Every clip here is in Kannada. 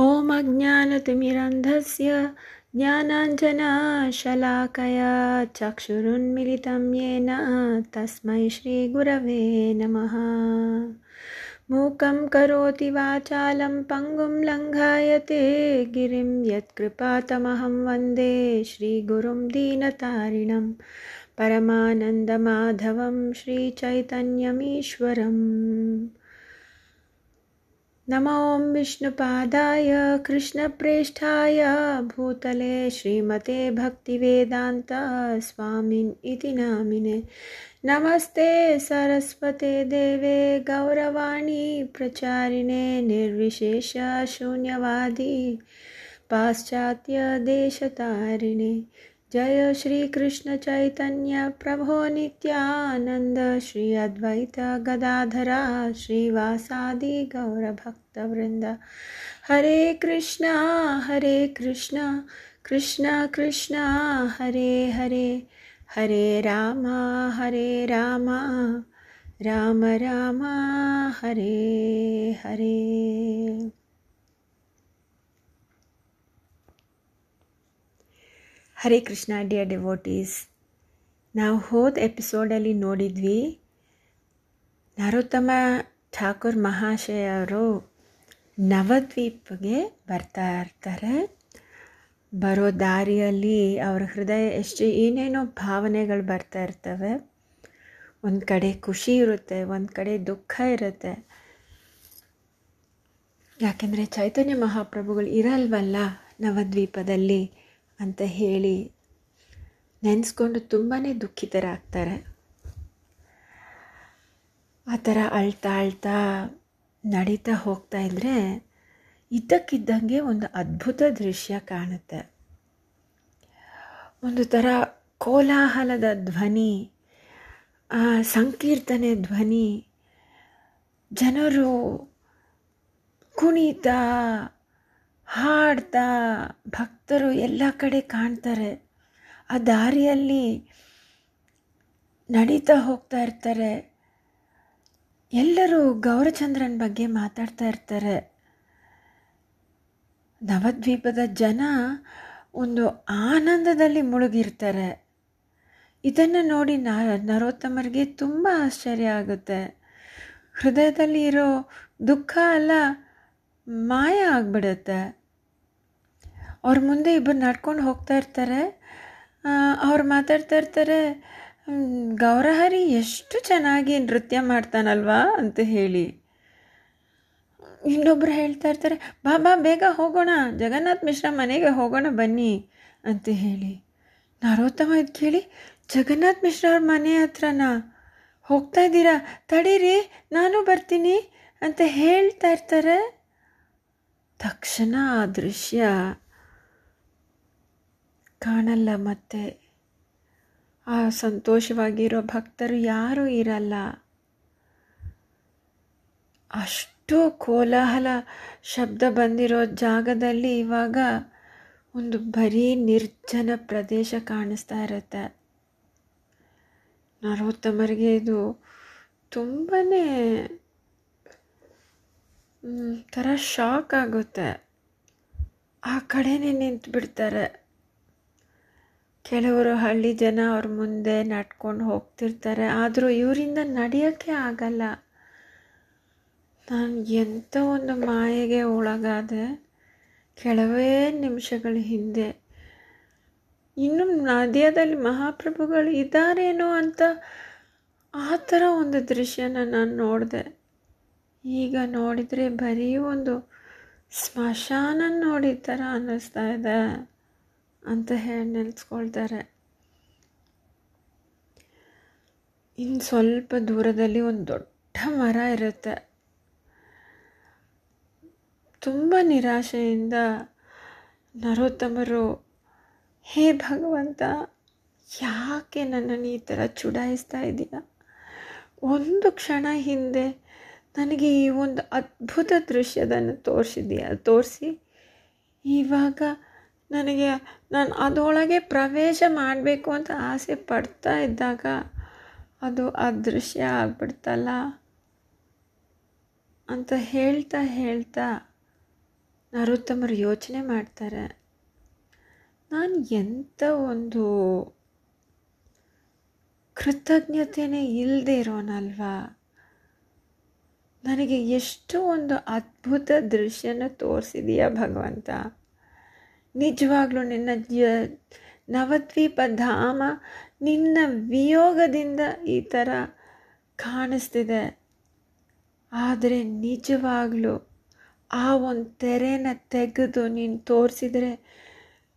ॐ अज्ञानतिमिरन्धस्य ज्ञानाञ्जनशलाकया चक्षुरुन्मिलितं येन तस्मै श्रीगुरवे नमः। मूकं करोति वाचालं पङ्गुं लङ्घायते गिरिं यत्कृपातमहं वन्दे श्रीगुरुं दीनतारिणं परमानन्दमाधवं श्रीचैतन्यमीश्वरम् नमो विष्णुपादाय कृष्णप्रेष्ठाय भूतले श्रीमते भक्तिवेदान्त स्वामिन् इति नामिने। नमस्ते सरस्वते देवे गौरवाणी प्रचारिणे निर्विशेषशून्यवादी पाश्चात्यदेशतारिणे जय श्रीकृष्णचैतन्य प्रभो नित्यानन्द श्री अद्वैत गदाधरा श्रीवासादि गौरभक्तवृन्द। हरे कृष्णा हरे कृष्णा, कृष्ण कृष्ण, हरे हरे। हरे राम हरे राम राम राम, हरे हरे। Hare Krishna, dear devotees. ನಾವು ಹೋದ ಎಪಿಸೋಡಲ್ಲಿ ನೋಡಿದ್ವಿ, ನರೋತ್ತಮ ಠಾಕೂರ್ ಮಹಾಶಯ ಅವರು ನವದ್ವೀಪ್ಗೆ ಬರ್ತಾ ಇರ್ತಾರೆ. ಬರೋ ದಾರಿಯಲ್ಲಿ ಅವರ ಹೃದಯ ಎಷ್ಟು ಏನೇನೋ ಭಾವನೆಗಳು ಬರ್ತಾ ಇರ್ತವೆ. ಒಂದು ಕಡೆ ಖುಷಿ ಇರುತ್ತೆ, ಒಂದು ಕಡೆ ದುಃಖ ಇರುತ್ತೆ. ಯಾಕೆಂದರೆ ಚೈತನ್ಯ ಮಹಾಪ್ರಭುಗಳು ಇರಲ್ವಲ್ಲ ನವದ್ವೀಪದಲ್ಲಿ? ಅಂತ ಹೇಳಿ ನೆನೆಸ್ಕೊಂಡು ತುಂಬಾ ದುಃಖಿತರಾಗ್ತಾರೆ. ಆ ಥರ ಅಳ್ತಾ ಅಳ್ತಾ ನಡೀತಾ ಹೋಗ್ತಾ ಇದ್ದರೆ ಇದ್ದಕ್ಕಿದ್ದಂಗೆ ಒಂದು ಅದ್ಭುತ ದೃಶ್ಯ ಕಾಣುತ್ತೆ. ಒಂದು ಥರ ಕೋಲಾಹಲದ ಧ್ವನಿ ಸಂಕೀರ್ತನೆ ಧ್ವನಿ, ಜನರು ಕುಣಿತಾ ಹಾಡ್ತಾ ಭಕ್ತರು ಎಲ್ಲ ಕಡೆ ಕಾಣ್ತಾರೆ. ಆ ದಾರಿಯಲ್ಲಿ ನಡೀತಾ ಹೋಗ್ತಾ ಇರ್ತಾರೆ. ಎಲ್ಲರೂ ಗೌರಚಂದ್ರನ ಬಗ್ಗೆ ಮಾತಾಡ್ತಾ ಇರ್ತಾರೆ. ನವದ್ವೀಪದ ಜನ ಒಂದು ಆನಂದದಲ್ಲಿ ಮುಳುಗಿರ್ತಾರೆ. ಇದನ್ನು ನೋಡಿ ನ, ನರೋತ್ತಮರಿಗೆ ತುಂಬ ಆಶ್ಚರ್ಯ ಆಗುತ್ತೆ. ಹೃದಯದಲ್ಲಿ ಇರೋ ದುಃಖ ಎಲ್ಲ ಮಾಯ ಆಗಿಬಿಡುತ್ತೆ. ಅವ್ರ ಮುಂದೆ ಇಬ್ಬರು ನಡ್ಕೊಂಡು ಹೋಗ್ತಾ ಇರ್ತಾರೆ. ಅವ್ರು ಮಾತಾಡ್ತಾ ಇರ್ತಾರೆ ಗೌರಹರಿ ಎಷ್ಟು ಚೆನ್ನಾಗಿ ನೃತ್ಯ ಮಾಡ್ತಾನಲ್ವಾ? ಅಂತ ಹೇಳಿ. ಇನ್ನೊಬ್ಬರು ಹೇಳ್ತಾ ಇರ್ತಾರೆ, ಬಾ ಬಾ, ಬೇಗ ಹೋಗೋಣ, ಜಗನ್ನಾಥ್ ಮಿಶ್ರಾ ಮನೆಗೆ ಹೋಗೋಣ ಬನ್ನಿ. ಅಂತ ಹೇಳಿ. ನರೋತ್ತಮ ಇದು ಕೇಳಿ, ಜಗನ್ನಾಥ್ ಮಿಶ್ರಾ ಅವ್ರ ಮನೆ ಹತ್ರನಾ? ಹೋಗ್ತಾ ಇದ್ದೀರಾ? ತಡೀರಿ, ನಾನು ಬರ್ತೀನಿ. ಅಂತ ಹೇಳ್ತಾ ಇರ್ತಾರೆ. ತಕ್ಷಣ ಆ ದೃಶ್ಯ ಕಾಣಲ್ಲ ಮತ್ತೆ. ಆ ಸಂತೋಷವಾಗಿರೋ ಭಕ್ತರು ಯಾರೂ ಇರಲ್ಲ. ಅಷ್ಟು ಕೋಲಾಹಲ ಶಬ್ದ ಬಂದಿರೋ ಜಾಗದಲ್ಲಿ ಇವಾಗ ಒಂದು ಬರೀ ನಿರ್ಜನ ಪ್ರದೇಶ ಕಾಣಿಸ್ತಾ ಇರುತ್ತೆ. ನರೋತ್ತಮರಿಗೆ ಇದು ತುಂಬಾ ಥರ ಶಾಕ್ ಆಗುತ್ತೆ. ಆ ಕಡೆನೇ ನಿಂತು ಬಿಡ್ತಾರೆ ಕೆಲವರು ಹಳ್ಳಿ ಜನ ಅವ್ರ ಮುಂದೆ ನಡ್ಕೊಂಡು ಹೋಗ್ತಿರ್ತಾರೆ. ಆದರೂ ಇವರಿಂದ ನಡೆಯೋಕ್ಕೆ ಆಗಲ್ಲ. ನಾನು ಎಂಥ ಒಂದು ಮಾಯೆಗೆ ಒಳಗಾದೆ ಕೆಲವೇ ನಿಮಿಷಗಳ ಹಿಂದೆ. ಇನ್ನು ನದಿಯದಲ್ಲಿ ಮಹಾಪ್ರಭುಗಳು ಇದ್ದಾರೇನೋ ಅಂತ ಆ ಥರ ಒಂದು ದೃಶ್ಯನ ನಾನು ನೋಡಿದೆ. ಈಗ ನೋಡಿದರೆ ಬರೀ ಒಂದು ಸ್ಮಶಾನ ನೋಡಿದ ಥರ ಅನ್ನಿಸ್ತಾ ಇದೆ. ಅಂತ ಹೇಳಿ ನೆನೆಸ್ಕೊಳ್ತಾರೆ ಇನ್ನು ಸ್ವಲ್ಪ ದೂರದಲ್ಲಿ ಒಂದು ದೊಡ್ಡ ಮರ ಇರುತ್ತೆ. ತುಂಬ ನಿರಾಶೆಯಿಂದ ನರೋತ್ತಮರು, ಹೇ ಭಗವಂತ, ಯಾಕೆ ನನ್ನನ್ನು ಈ ಥರ ಚುಡಾಯಿಸ್ತಾ ಇದ್ದೀಯಾ? ಒಂದು ಕ್ಷಣ ಹಿಂದೆ ನನಗೆ ಈ ಒಂದು ಅದ್ಭುತ ದೃಶ್ಯದನ್ನು ತೋರಿಸಿದೆಯಾ, ತೋರಿಸಿ. ಇವಾಗ ನನಗೆ ನಾನು ಅದರೊಳಗೆ ಪ್ರವೇಶ ಮಾಡಬೇಕು ಅಂತ ಆಸೆ ಪಡ್ತಾ ಇದ್ದಾಗ ಅದು ಅದೃಶ್ಯ ಆಗ್ಬಿಡ್ತಲ್ಲ ಅಂತ ಹೇಳ್ತಾ ಹೇಳ್ತಾ ನರೋತ್ತಮರು ಯೋಚನೆ ಮಾಡ್ತಾರೆ. ನಾನು ಎಂಥ ಒಂದು ಕೃತಜ್ಞತೆನೇ ಇಲ್ಲದೆ ಇರೋನಲ್ವಾ? ನನಗೆ ಎಷ್ಟು ಒಂದು ಅದ್ಭುತ ದೃಶ್ಯನ ತೋರಿಸಿದೆಯಾ ಭಗವಂತ. ನಿಜವಾಗ್ಲೂ ನಿನ್ನ ನವದ್ವೀಪ ಧಾಮ ನಿನ್ನ ವಿಯೋಗದಿಂದ ಈ ಥರ ಕಾಣಿಸ್ತಿದೆ. ಆದರೆ ನಿಜವಾಗ್ಲೂ ಆ ಒಂದು ತೆರೆನ ತೆಗೆದು ನೀನು ತೋರಿಸಿದರೆ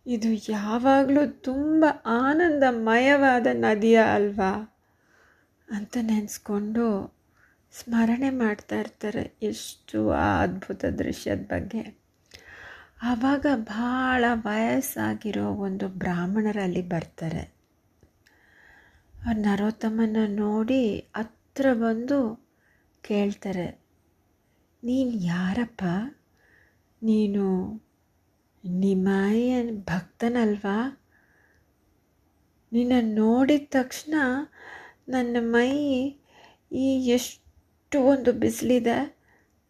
ಇದು ಯಾವಾಗಲೂ ತುಂಬ ಆನಂದಮಯವಾದ ನದಿಯ ಅಲ್ವಾ? ಅಂತ ನೆನೆಸ್ಕೊಂಡು ಸ್ಮರಣೆ ಮಾಡ್ತಾ ಇರ್ತಾರೆ. ಎಷ್ಟು ಆ ಅದ್ಭುತ ದೃಶ್ಯದ ಬಗ್ಗೆ. ಆವಾಗ ಭಾಳ ವಯಸ್ಸಾಗಿರೋ ಒಂದು ಬ್ರಾಹ್ಮಣರಲ್ಲಿ ಬರ್ತಾರೆ. ಅವ್ರ ನರೋತ್ತಮನ ನೋಡಿ ಹತ್ರ ಬಂದು ಕೇಳ್ತಾರೆ, ನೀನು ಯಾರಪ್ಪ? ನೀನು ನಿಮಾಯ ಭಕ್ತನಲ್ವಾ? ನಿನ್ನ ನೋಡಿದ ತಕ್ಷಣ ನನ್ನ ಮೈ ಈ ಎಷ್ಟು ಒಂದು ಬಿಸಿಲಿದೆ.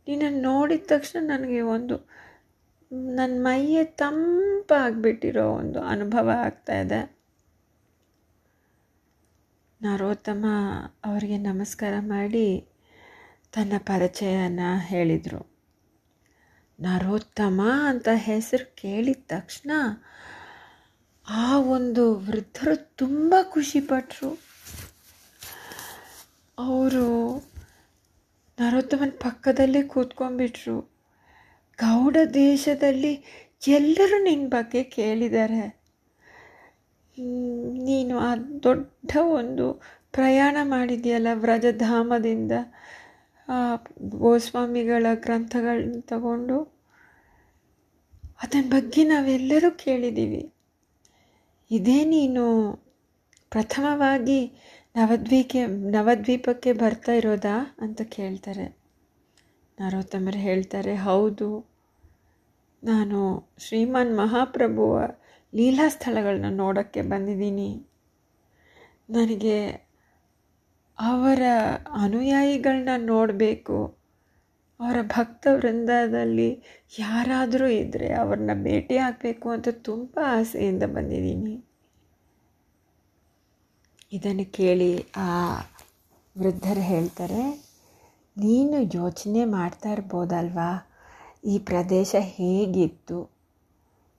ನಿನ್ನ ನೋಡಿದ ತಕ್ಷಣ ನನಗೆ ಒಂದು ನನ್ನ ಮೈಯೇ ತಂಪಾಗಿಬಿಟ್ಟಿರೋ ಒಂದು ಅನುಭವ ಆಗ್ತಾ ಇದೆ. ನರೋತ್ತಮ ಅವರಿಗೆ ನಮಸ್ಕಾರ ಮಾಡಿ ತನ್ನ ಪರಿಚಯನ ಹೇಳಿದರು. ನರೋತ್ತಮ ಅಂತ ಹೆಸರು ಕೇಳಿದ ತಕ್ಷಣ ಆ ಒಂದು ವೃದ್ಧರು ತುಂಬ ಖುಷಿಪಟ್ಟರು ಅವರು ನರೋತ್ತಮನ ಪಕ್ಕದಲ್ಲೇ ಕೂತ್ಕೊಂಡ್ಬಿಟ್ರು. ಗೌಡ ದೇಶದಲ್ಲಿ ಎಲ್ಲರೂ ನಿನ್ನ ಬಗ್ಗೆ ಕೇಳಿದ್ದಾರೆ. ನೀನು ಆ ದೊಡ್ಡ ಒಂದು ಪ್ರಯಾಣ ಮಾಡಿದೆಯಲ್ಲ ವ್ರಜಧಾಮದಿಂದ. ಗೋಸ್ವಾಮಿಗಳ ಗ್ರಂಥಗಳನ್ನ ತಗೊಂಡು ಅದನ್ನ ಬಗ್ಗೆ ನಾವೆಲ್ಲರೂ ಕೇಳಿದ್ದೀವಿ. ಇದೇ ನೀನು ಪ್ರಥಮವಾಗಿ ನವದ್ವೀಕೆ ನವದ್ವೀಪಕ್ಕೆ ಬರ್ತಾ ಇರೋದಾ ಅಂತ ಕೇಳ್ತಾರೆ. ನರೋತ್ತಮರು ಹೇಳ್ತಾರೆ, ಹೌದು. ನಾನು ಶ್ರೀಮಾನ್ ಮಹಾಪ್ರಭುವ ಲೀಲಾ ಸ್ಥಳಗಳನ್ನ ನೋಡೋಕ್ಕೆ ಬಂದಿದ್ದೀನಿ. ನನಗೆ ಅವರ ಅನುಯಾಯಿಗಳನ್ನ ನೋಡಬೇಕು. ಅವರ ಭಕ್ತ ವೃಂದದಲ್ಲಿ ಯಾರಾದರೂ ಇದ್ದರೆ ಅವ್ರನ್ನ ಭೇಟಿ ಆಗಬೇಕು ಅಂತ ತುಂಬ ಆಸೆಯಿಂದ ಬಂದಿದ್ದೀನಿ. ಇದನ್ನು ಕೇಳಿ ಆ ವೃದ್ಧರು ಹೇಳ್ತಾರೆ, ನೀನು ಯೋಚನೆ ಮಾಡ್ತಾ ಇರ್ಬೋದಲ್ವಾ? ಈ ಪ್ರದೇಶ ಹೇಗಿತ್ತು?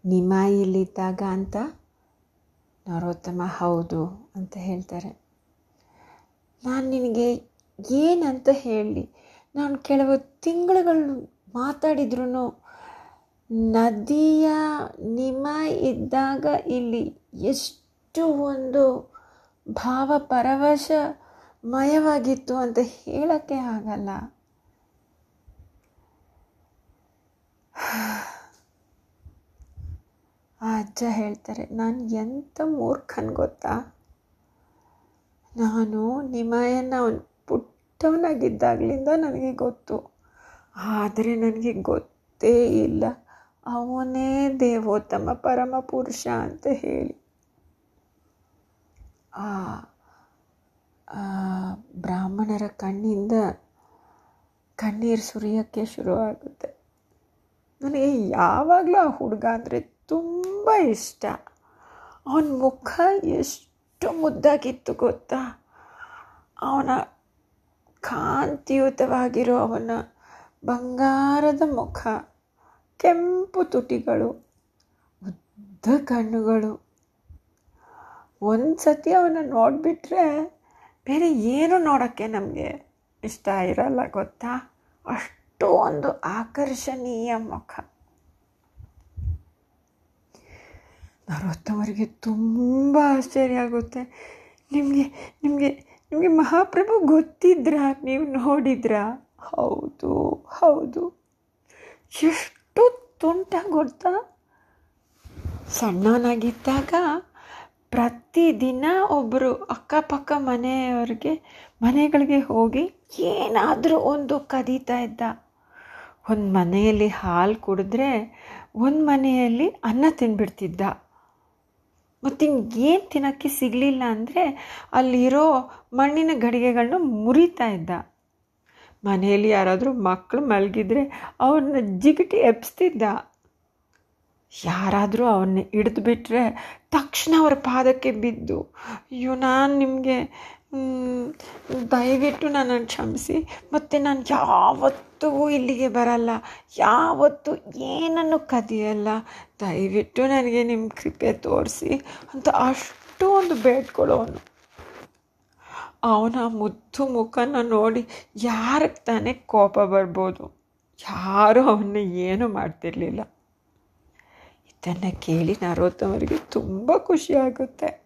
ನಿಮಾಯಿಲಿದ್ದಾಗ ಅಂತ ನರೋತ್ತಮ ಹೌದು ಅಂತ ಹೇಳ್ತಾರೆ. ನಾನು ನಿನಗೆ ಏನಂತ ಹೇಳಿ, ನಾನು ಕೆಲವು ತಿಂಗಳುಗಳು ಮಾತಾಡಿದ್ರು ನದಿಯ ನಿಮ ಇದ್ದಾಗ ಇಲ್ಲಿ ಎಷ್ಟು ಒಂದು ಭಾವ ಪರವಶಮಯವಾಗಿತ್ತು ಅಂತ ಹೇಳೋಕ್ಕೆ ಆಗಲ್ಲ. ಆ ಅಜ್ಜ ಹೇಳ್ತಾರೆ, ನಾನು ಎಂಥ ಮೂರ್ಖನ್ ಗೊತ್ತಾ? ನಾನು ನಿಮಯನ ಅವನು ಪುಟ್ಟವನಾಗಿದ್ದಾಗಲಿಂದ ನನಗೆ ಗೊತ್ತು. ಆದರೆ ನನಗೆ ಗೊತ್ತೇ ಇಲ್ಲ. ಅವನೇ ದೇವೋತ್ತಮ ಪರಮ ಪುರುಷ ಅಂತ ಹೇಳಿ. ಆ ಬ್ರಾಹ್ಮಣರ ಕಣ್ಣಿಂದ ಕಣ್ಣೀರು ಸುರಿಯೋಕ್ಕೆ ಶುರುವಾಗುತ್ತೆ. ನನಗೆ ಯಾವಾಗಲೂ ಆ ಹುಡುಗ ಅಂದರೆ ತುಂಬ ಇಷ್ಟ. ಅವನ ಮುಖ ಎಷ್ಟು ಮುದ್ದಾಗಿತ್ತು ಗೊತ್ತಾ? ಅವನ ಕಾಂತಿಯುತವಾಗಿರೋ ಅವನ ಬಂಗಾರದ ಮುಖ, ಕೆಂಪು ತುಟಿಗಳು, ಉದ್ದ ಕಣ್ಣುಗಳು. ಒಂದು ಸತಿ ಅವನ ನೋಡಿಬಿಟ್ರೆ ಬೇರೆ ಏನು ನೋಡೋಕ್ಕೆ ನಮಗೆ ಇಷ್ಟ ಇರಲ್ಲ ಗೊತ್ತಾ? ಅಷ್ಟು ಒಂದು ಆಕರ್ಷಣೀಯ ಮುಖ. ನರೋತ್ತಮರಿಗೆ ತುಂಬ ಆಶ್ಚರ್ಯ ಆಗುತ್ತೆ. ನಿಮಗೆ ನಿಮಗೆ ನಿಮಗೆ ಮಹಾಪ್ರಭು ಗೊತ್ತಿದ್ರಾ? ನೀವು ನೋಡಿದ್ರಾ? ಹೌದು ಹೌದು. ಎಷ್ಟು ತುಂಟ ಗೊತ್ತಾ? ಸಣ್ಣವನಾಗಿದ್ದಾಗ ಪ್ರತಿದಿನ ಒಬ್ಬರು ಅಕ್ಕಪಕ್ಕ ಮನೆಯವ್ರಿಗೆ, ಮನೆಗಳಿಗೆ ಹೋಗಿ ಏನಾದರೂ ಒಂದು ಕದೀತಾ ಇದ್ದ. ಒಂದು ಮನೆಯಲ್ಲಿ ಹಾಲು ಕುಡಿದ್ರೆ ಒಂದು ಮನೆಯಲ್ಲಿ ಅನ್ನ ತಿನ್ಬಿಡ್ತಿದ್ದ. ಮತ್ತು ಏನು ತಿನ್ನೋಕ್ಕೆ ಸಿಗಲಿಲ್ಲ ಅಂದರೆ ಅಲ್ಲಿರೋ ಮಣ್ಣಿನ ಗಡಿಗೆಗಳನ್ನ ಮುರಿತಾ ಇದ್ದ. ಮನೆಯಲ್ಲಿ ಯಾರಾದರೂ ಮಕ್ಕಳು ಮಲಗಿದ್ರೆ ಅವ್ರನ್ನ ಜಿಗಿಟಿ ಎಪ್ಸ್ತಿದ್ದ ಯಾರಾದರೂ ಅವನ್ನ ಹಿಡಿದು ಬಿಟ್ಟರೆ ತಕ್ಷಣ ಅವರ ಪಾದಕ್ಕೆ ಬಿದ್ದು, ಅಯ್ಯೋ, ನಾನು ನಿಮಗೆ ದಯವಿಟ್ಟು ನನ್ನನ್ನು ಕ್ಷಮಿಸಿ. ಮತ್ತು ನಾನು ಯಾವತ್ತೂ ಇಲ್ಲಿಗೆ ಬರಲ್ಲ. ಯಾವತ್ತೂ ಏನನ್ನು ಕದಿಯಲ್ಲ. ದಯವಿಟ್ಟು ನನಗೆ ನಿಮ್ಮ ಕೃಪೆ ತೋರಿಸಿ ಅಂತ ಅಷ್ಟು ಒಂದು ಬೇಡ್ಕೊಳ್ಳೋನು. ಅವನ ಮುದ್ದು ಮುಖನ ನೋಡಿ ಯಾರಿಗೆ ತಾನೇ ಕೋಪ ಬರ್ಬೋದು. ಯಾರೂ ಅವನ್ನ ಏನೂ ಮಾಡ್ತಿರ್ಲಿಲ್ಲ. ಇದನ್ನು ಕೇಳಿ ನರೋತ್ತಮರಿಗೆ ತುಂಬ ಖುಷಿಯಾಗುತ್ತೆ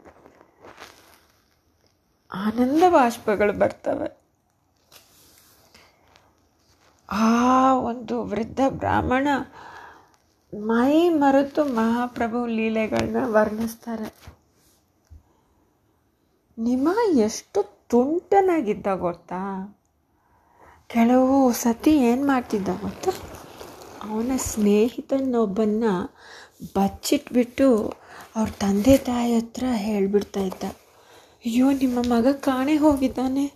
ಆನಂದ ಬಾಷ್ಪಗಳು ಬರ್ತವೆ. ಆ ಒಂದು ವೃದ್ಧ ಬ್ರಾಹ್ಮಣ ಮೈ ಮರೆತು ಮಹಾಪ್ರಭು ಲೀಲೆಗಳನ್ನ ವರ್ಣಿಸ್ತಾರೆ. ನಿಮ್ಮ ಎಷ್ಟು ತುಂಟನಾಗಿದ್ದ ಗೊತ್ತಾ? ಕೆಲವು ಸತಿ ಏನು ಮಾಡ್ತಿದ್ದ ಗೊತ್ತಾ? ಅವನ ಸ್ನೇಹಿತನೊಬ್ಬನ್ನ ಬಚ್ಚಿಟ್ಬಿಟ್ಟು ಅವ್ರ ತಂದೆ ತಾಯಿ ಹತ್ರ ಹೇಳ್ಬಿಡ್ತಾ ಇದ್ದ. ಅಯ್ಯೋ, ನಿಮ್ಮ ಮಗ ಕಾಣೆ ಹೋಗಿದ್ದಾನೆ.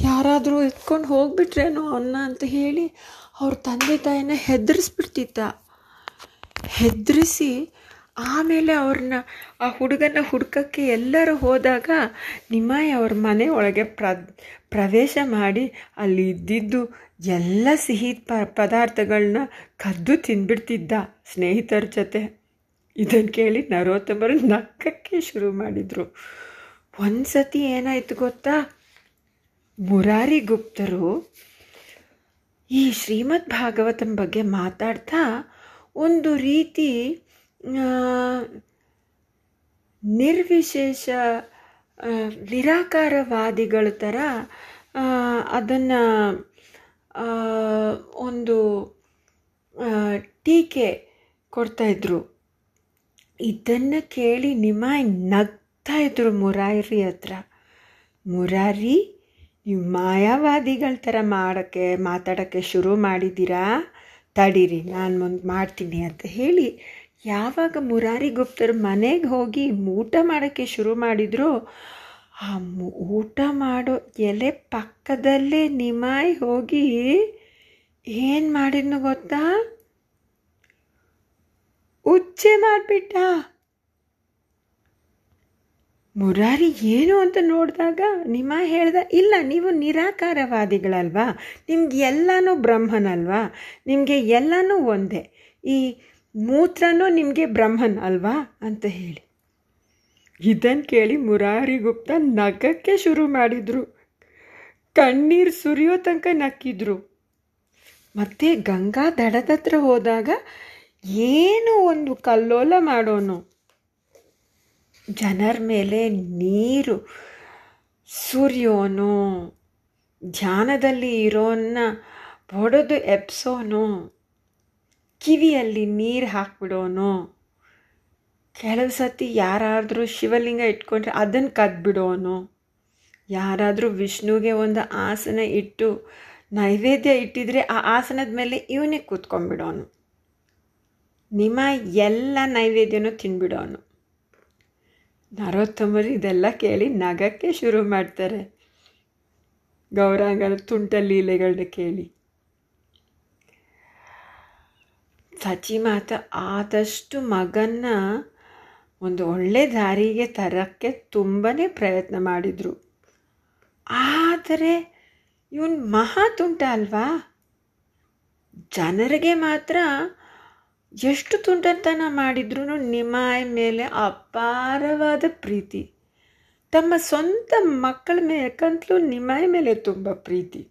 ಯಾರಾದರೂ ಎತ್ಕೊಂಡು ಹೋಗ್ಬಿಟ್ರೇನೋ ಅನ್ನ ಅಂತ ಹೇಳಿ ಅವ್ರ ತಂದೆ ತಾಯಿನ ಹೆದರಿಸ್ಬಿಡ್ತಿದ್ದ. ಹೆದರಿಸಿ ಆಮೇಲೆ ಅವ್ರನ್ನ ಆ ಹುಡುಗನ ಹುಡುಕಕ್ಕೆ ಎಲ್ಲರೂ ಹೋದಾಗ ನಿಮಾಯಿ ಅವ್ರ ಮನೆ ಒಳಗೆ ಪ್ರ, ಪ್ರವೇಶ ಮಾಡಿ ಅಲ್ಲಿ ಇದ್ದಿದ್ದು ಎಲ್ಲ ಸಿಹಿ ಪ ಪದಾರ್ಥಗಳನ್ನ ಕದ್ದು ತಿನ್ಬಿಡ್ತಿದ್ದ ಸ್ನೇಹಿತರ ಜೊತೆ. ಇದನ್ನು ಕೇಳಿ ನರೋತ್ತಮರು ನಕ್ಕಕ್ಕೆ ಶುರು ಮಾಡಿದರು. ಒಂದು ಸತಿ ಏನಾಯಿತು ಗೊತ್ತಾ? ಮುರಾರಿ ಗುಪ್ತರು ಈ ಶ್ರೀಮದ್ ಭಾಗವತಂ ಬಗ್ಗೆ ಮಾತಾಡ್ತಾ ಒಂದು ರೀತಿ ನಿರ್ವಿಶೇಷ ನಿರಾಕಾರವಾದಿಗಳ ಥರ ಅದನ್ನು ಒಂದು ಟೀಕೆ ಕೊಡ್ತಾಯಿದ್ರು ಇದನ್ನು ಕೇಳಿ ನಿಮಾಯ್ ನಗ್ತಾ ಇದ್ರು ಮುರಾರಿ ಹತ್ರ. ಮುರಾರಿ, ನೀವು ಮಾಯಾವಾದಿಗಳ ಥರ ಮಾಡೋಕ್ಕೆ, ಮಾತಾಡೋಕ್ಕೆ ಶುರು ಮಾಡಿದ್ದೀರಾ? ತಡೀರಿ, ನಾನು ಮುಂದೆ ಮಾಡ್ತೀನಿ ಅಂತ ಹೇಳಿ. ಯಾವಾಗ ಮುರಾರಿ ಗುಪ್ತರು ಮನೆಗೆ ಹೋಗಿ ಊಟ ಮಾಡೋಕ್ಕೆ ಶುರು ಮಾಡಿದ್ರು, ಆ ಊಟ ಮಾಡೋ ಎಲೆ ಪಕ್ಕದಲ್ಲೇ ನಿಮಾಯಿ ಹೋಗಿ ಏನು ಮಾಡಿದ್ನು ಗೊತ್ತಾ? ಉಚ್ಚೆ ಮಾಡಿಬಿಟ್ಟ. ಮುರಾರಿ ಏನು ಅಂತ ನೋಡಿದಾಗ ನಿಮ್ಮ ಹೇಳ್ದ, ಇಲ್ಲ, ನೀವು ನಿರಾಕಾರವಾದಿಗಳಲ್ವಾ? ನಿಮ್ಗೆ ಎಲ್ಲನೂ ಬ್ರಹ್ಮನಲ್ವಾ? ನಿಮಗೆ ಎಲ್ಲನೂ ಒಂದೇ. ಈ ಮೂತ್ರನೂ ನಿಮಗೆ ಬ್ರಹ್ಮನ್ ಅಲ್ವಾ? ಅಂತ ಹೇಳಿ. ಇದನ್ನು ಕೇಳಿ ಮುರಾರಿ ಗುಪ್ತ ನಗಕ್ಕೆ ಶುರು ಮಾಡಿದರು. ಕಣ್ಣೀರು ಸುರಿಯೋ ತನಕ ನಕ್ಕಿದ್ರು. ಮತ್ತೆ ಗಂಗಾ ದಡದ ಹತ್ರ ಹೋದಾಗ ಏನು ಒಂದು ಕಲ್ಲೋಲ ಮಾಡೋನು. ಜನರ ಮೇಲೆ ನೀರು ಸುರಿಯೋನು, ಧ್ಯಾನದಲ್ಲಿ ಇರೋನ್ನ ಹೊಡೆದು ಎಪ್ಸೋನು ಕಿವಿಯಲ್ಲಿ ನೀರು ಹಾಕ್ಬಿಡೋನು. ಕೆಲವು ಸತಿ ಯಾರಾದರೂ ಶಿವಲಿಂಗ ಇಟ್ಕೊಂಡ್ರೆ ಅದನ್ನು ಕದ್ಬಿಡೋನು. ಯಾರಾದರೂ ವಿಷ್ಣುಗೆ ಒಂದು ಆಸನ ಇಟ್ಟು ನೈವೇದ್ಯ ಇಟ್ಟಿದ್ರೆ ಆ ಆಸನದ ಮೇಲೆ ಇವನೇ ಕೂತ್ಕೊಂಡ್ಬಿಡೋನು. ನಿಮ್ಮ ಎಲ್ಲ ನೈವೇದ್ಯನೂ ತಿನ್ಬಿಡೋನು. ನರೋತ್ತಮರು ಇದೆಲ್ಲ ಕೇಳಿ ನಗಕ್ಕೆ ಶುರು ಮಾಡ್ತಾರೆ. ಗೌರಾಂಗನ ತುಂಟ ಲೀಲೆಗಳನ್ನ ಕೇಳಿ. ಸಚಿ ಮಾತ, ಆದಷ್ಟು ಮಗನ್ನ ಒಂದು ಒಳ್ಳೆ ದಾರಿಗೆ ತರೋಕ್ಕೆ ತುಂಬಾ ಪ್ರಯತ್ನ ಮಾಡಿದರು. ಆದರೆ ಇವನು ಮಹಾ ತುಂಟ ಅಲ್ವಾ? ಜನರಿಗೆ ಮಾತ್ರ ಎಷ್ಟು ತುಂಟತನ ಮಾಡಿದ್ರೂ ನಿಮಾಯ್ ಮೇಲೆ ಅಪಾರವಾದ ಪ್ರೀತಿ. ತಮ್ಮ ಸ್ವಂತ ಮಕ್ಕಳ ಮೇಕಂತಲೂ ನಿಮಾಯ್ ಮೇಲೆ ತುಂಬ ಪ್ರೀತಿ.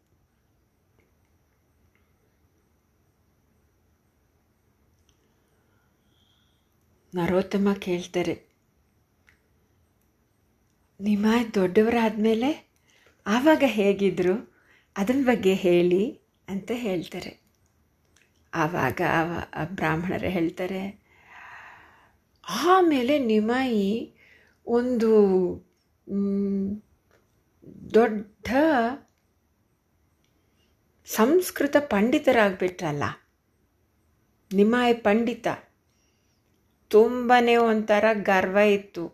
ನರೋತ್ತಮ ಕೇಳ್ತಾರೆ, ನಿಮಾಯ್ ದೊಡ್ಡವರಾದಮೇಲೆ ಆವಾಗ ಹೇಗಿದ್ರು? ಅದರ ಬಗ್ಗೆ ಹೇಳಿ, ಅಂತ ಹೇಳ್ತಾರೆ. ಆವಾಗ ಬ್ರಾಹ್ಮಣರು ಹೇಳ್ತಾರೆ, ಆಮೇಲೆ ನಿಮಾಯಿ ಒಂದು ದೊಡ್ಡ ಸಂಸ್ಕೃತ ಪಂಡಿತರಾಗ್ಬಿಟ್ರಲ್ಲ. ನಿಮಾಯಿ ಪಂಡಿತ. ತುಂಬನೇ ಒಂಥರ ಗರ್ವ ಇತ್ತು.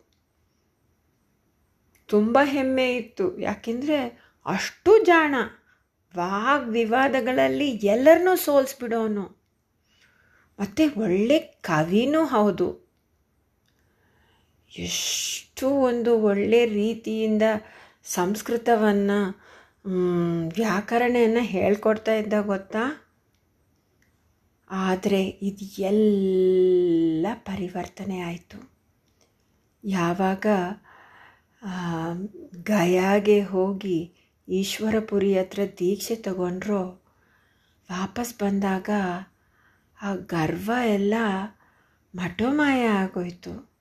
ತುಂಬ ಹೆಮ್ಮೆ ಇತ್ತು. ಯಾಕೆಂದರೆ ಅಷ್ಟು ಜಾಣ. ವಾಗ್ ವಿವಾದಗಳಲ್ಲಿ ಎಲ್ಲರನ್ನೂ ಸೋಲಿಸ್ಬಿಡೋನು. ಮತ್ತು ಒಳ್ಳೆ ಕವಿನೂ ಹೌದು. ಎಷ್ಟು ಒಂದು ಒಳ್ಳೆ ರೀತಿಯಿಂದ ಸಂಸ್ಕೃತವನ್ನು ವ್ಯಾಕರಣೆಯನ್ನು ಹೇಳ್ಕೊಡ್ತಾ ಇದ್ದ ಗೊತ್ತಾ? ಆದರೆ ಇದು ಎಲ್ಲ ಪರಿವರ್ತನೆ ಆಯಿತು. ಯಾವಾಗ ಗಯಾಗೆ ಹೋಗಿ ಈಶ್ವರಪುರಿ ಹತ್ರ ದೀಕ್ಷೆ ತಗೊಂಡ್ರು. ವಾಪಸ್ ಬಂದಾಗ ಆ ಗರ್ವ ಎಲ್ಲ ಮಠೋಮಾಯ ಆಗೋಯ್ತು.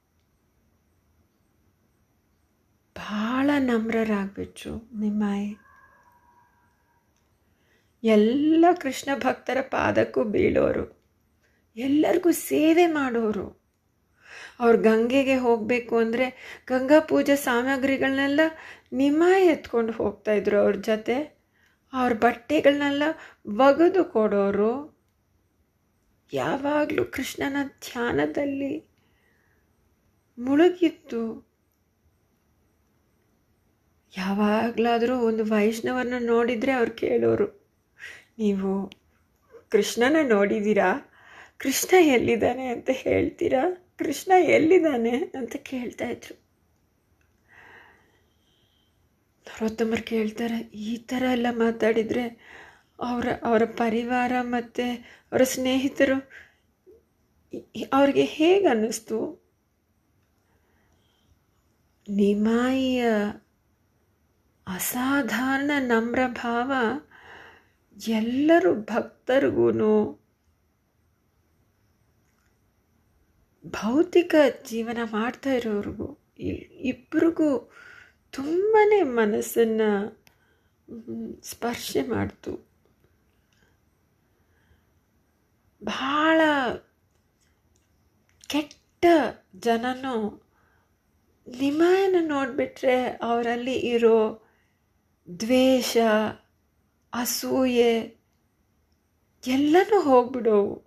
ಭಾಳ ನಮ್ರರಾಗ್ಬಿಟ್ರು ನಿಮ್ಮಾಯಿ. ಎಲ್ಲ ಕೃಷ್ಣ ಭಕ್ತರ ಪಾದಕ್ಕೂ ಬೀಳೋರು. ಎಲ್ಲರಿಗೂ ಸೇವೆ ಮಾಡೋರು. ಅವ್ರು ಗಂಗೆಗೆ ಹೋಗಬೇಕು ಅಂದರೆ ಗಂಗಾ ಪೂಜಾ ಸಾಮಗ್ರಿಗಳನ್ನೆಲ್ಲ ನಿಮಾಯಿ ಎತ್ಕೊಂಡು ಹೋಗ್ತಾಯಿದ್ರು ಅವ್ರ ಜೊತೆ. ಅವ್ರ ಬಟ್ಟೆಗಳನ್ನೆಲ್ಲ ಒಗೆದು ಕೊಡೋರು. ಯಾವಾಗಲೂ ಕೃಷ್ಣನ ಧ್ಯಾನದಲ್ಲಿ ಮುಳುಗಿತ್ತು ಯಾವಾಗಲಾದರೂ ಒಂದು ವೈಷ್ಣವರನ್ನ ನೋಡಿದರೆ ಅವ್ರು ಕೇಳೋರು, ನೀವು ಕೃಷ್ಣನ ನೋಡಿದ್ದೀರಾ ಕೃಷ್ಣ ಎಲ್ಲಿದ್ದಾನೆ ಅಂತ ಹೇಳ್ತೀರಾ? ಕೃಷ್ಣ ಎಲ್ಲಿದ್ದಾನೆ? ಅಂತ ಕೇಳ್ತಾ ಇದ್ರು ನರೋತ್ತಮರು ಕೇಳ್ತಾರೆ. ಈ ಥರ ಎಲ್ಲ ಮಾತಾಡಿದರೆ ಅವರ ಅವರ ಪರಿವಾರ ಮತ್ತು ಅವರ ಸ್ನೇಹಿತರು ಅವ್ರಿಗೆ ಹೇಗೆ ಅನ್ನಿಸ್ತು? ನಿಮಾಯಿಯ ಅಸಾಧಾರಣ ನಮ್ರ ಭಾವ ಎಲ್ಲರೂ ಭಕ್ತರಿಗೂ ಭೌತಿಕ ಜೀವನ ಮಾಡ್ತಾ ಇರೋರಿಗೂ ಇಬ್ಬರಿಗೂ ತುಂಬಾ ಮನಸ್ಸನ್ನು ಸ್ಪರ್ಶೆ ಮಾಡ್ತು. ಭಾಳ ಕೆಟ್ಟ ಜನನು ನಿಮಾಯನ ನೋಡಿಬಿಟ್ರೆ ಅವರಲ್ಲಿ ಇರೋ ದ್ವೇಷ, ಅಸೂಯೆ ಎಲ್ಲನೂ ಹೋಗ್ಬಿಡೋವು.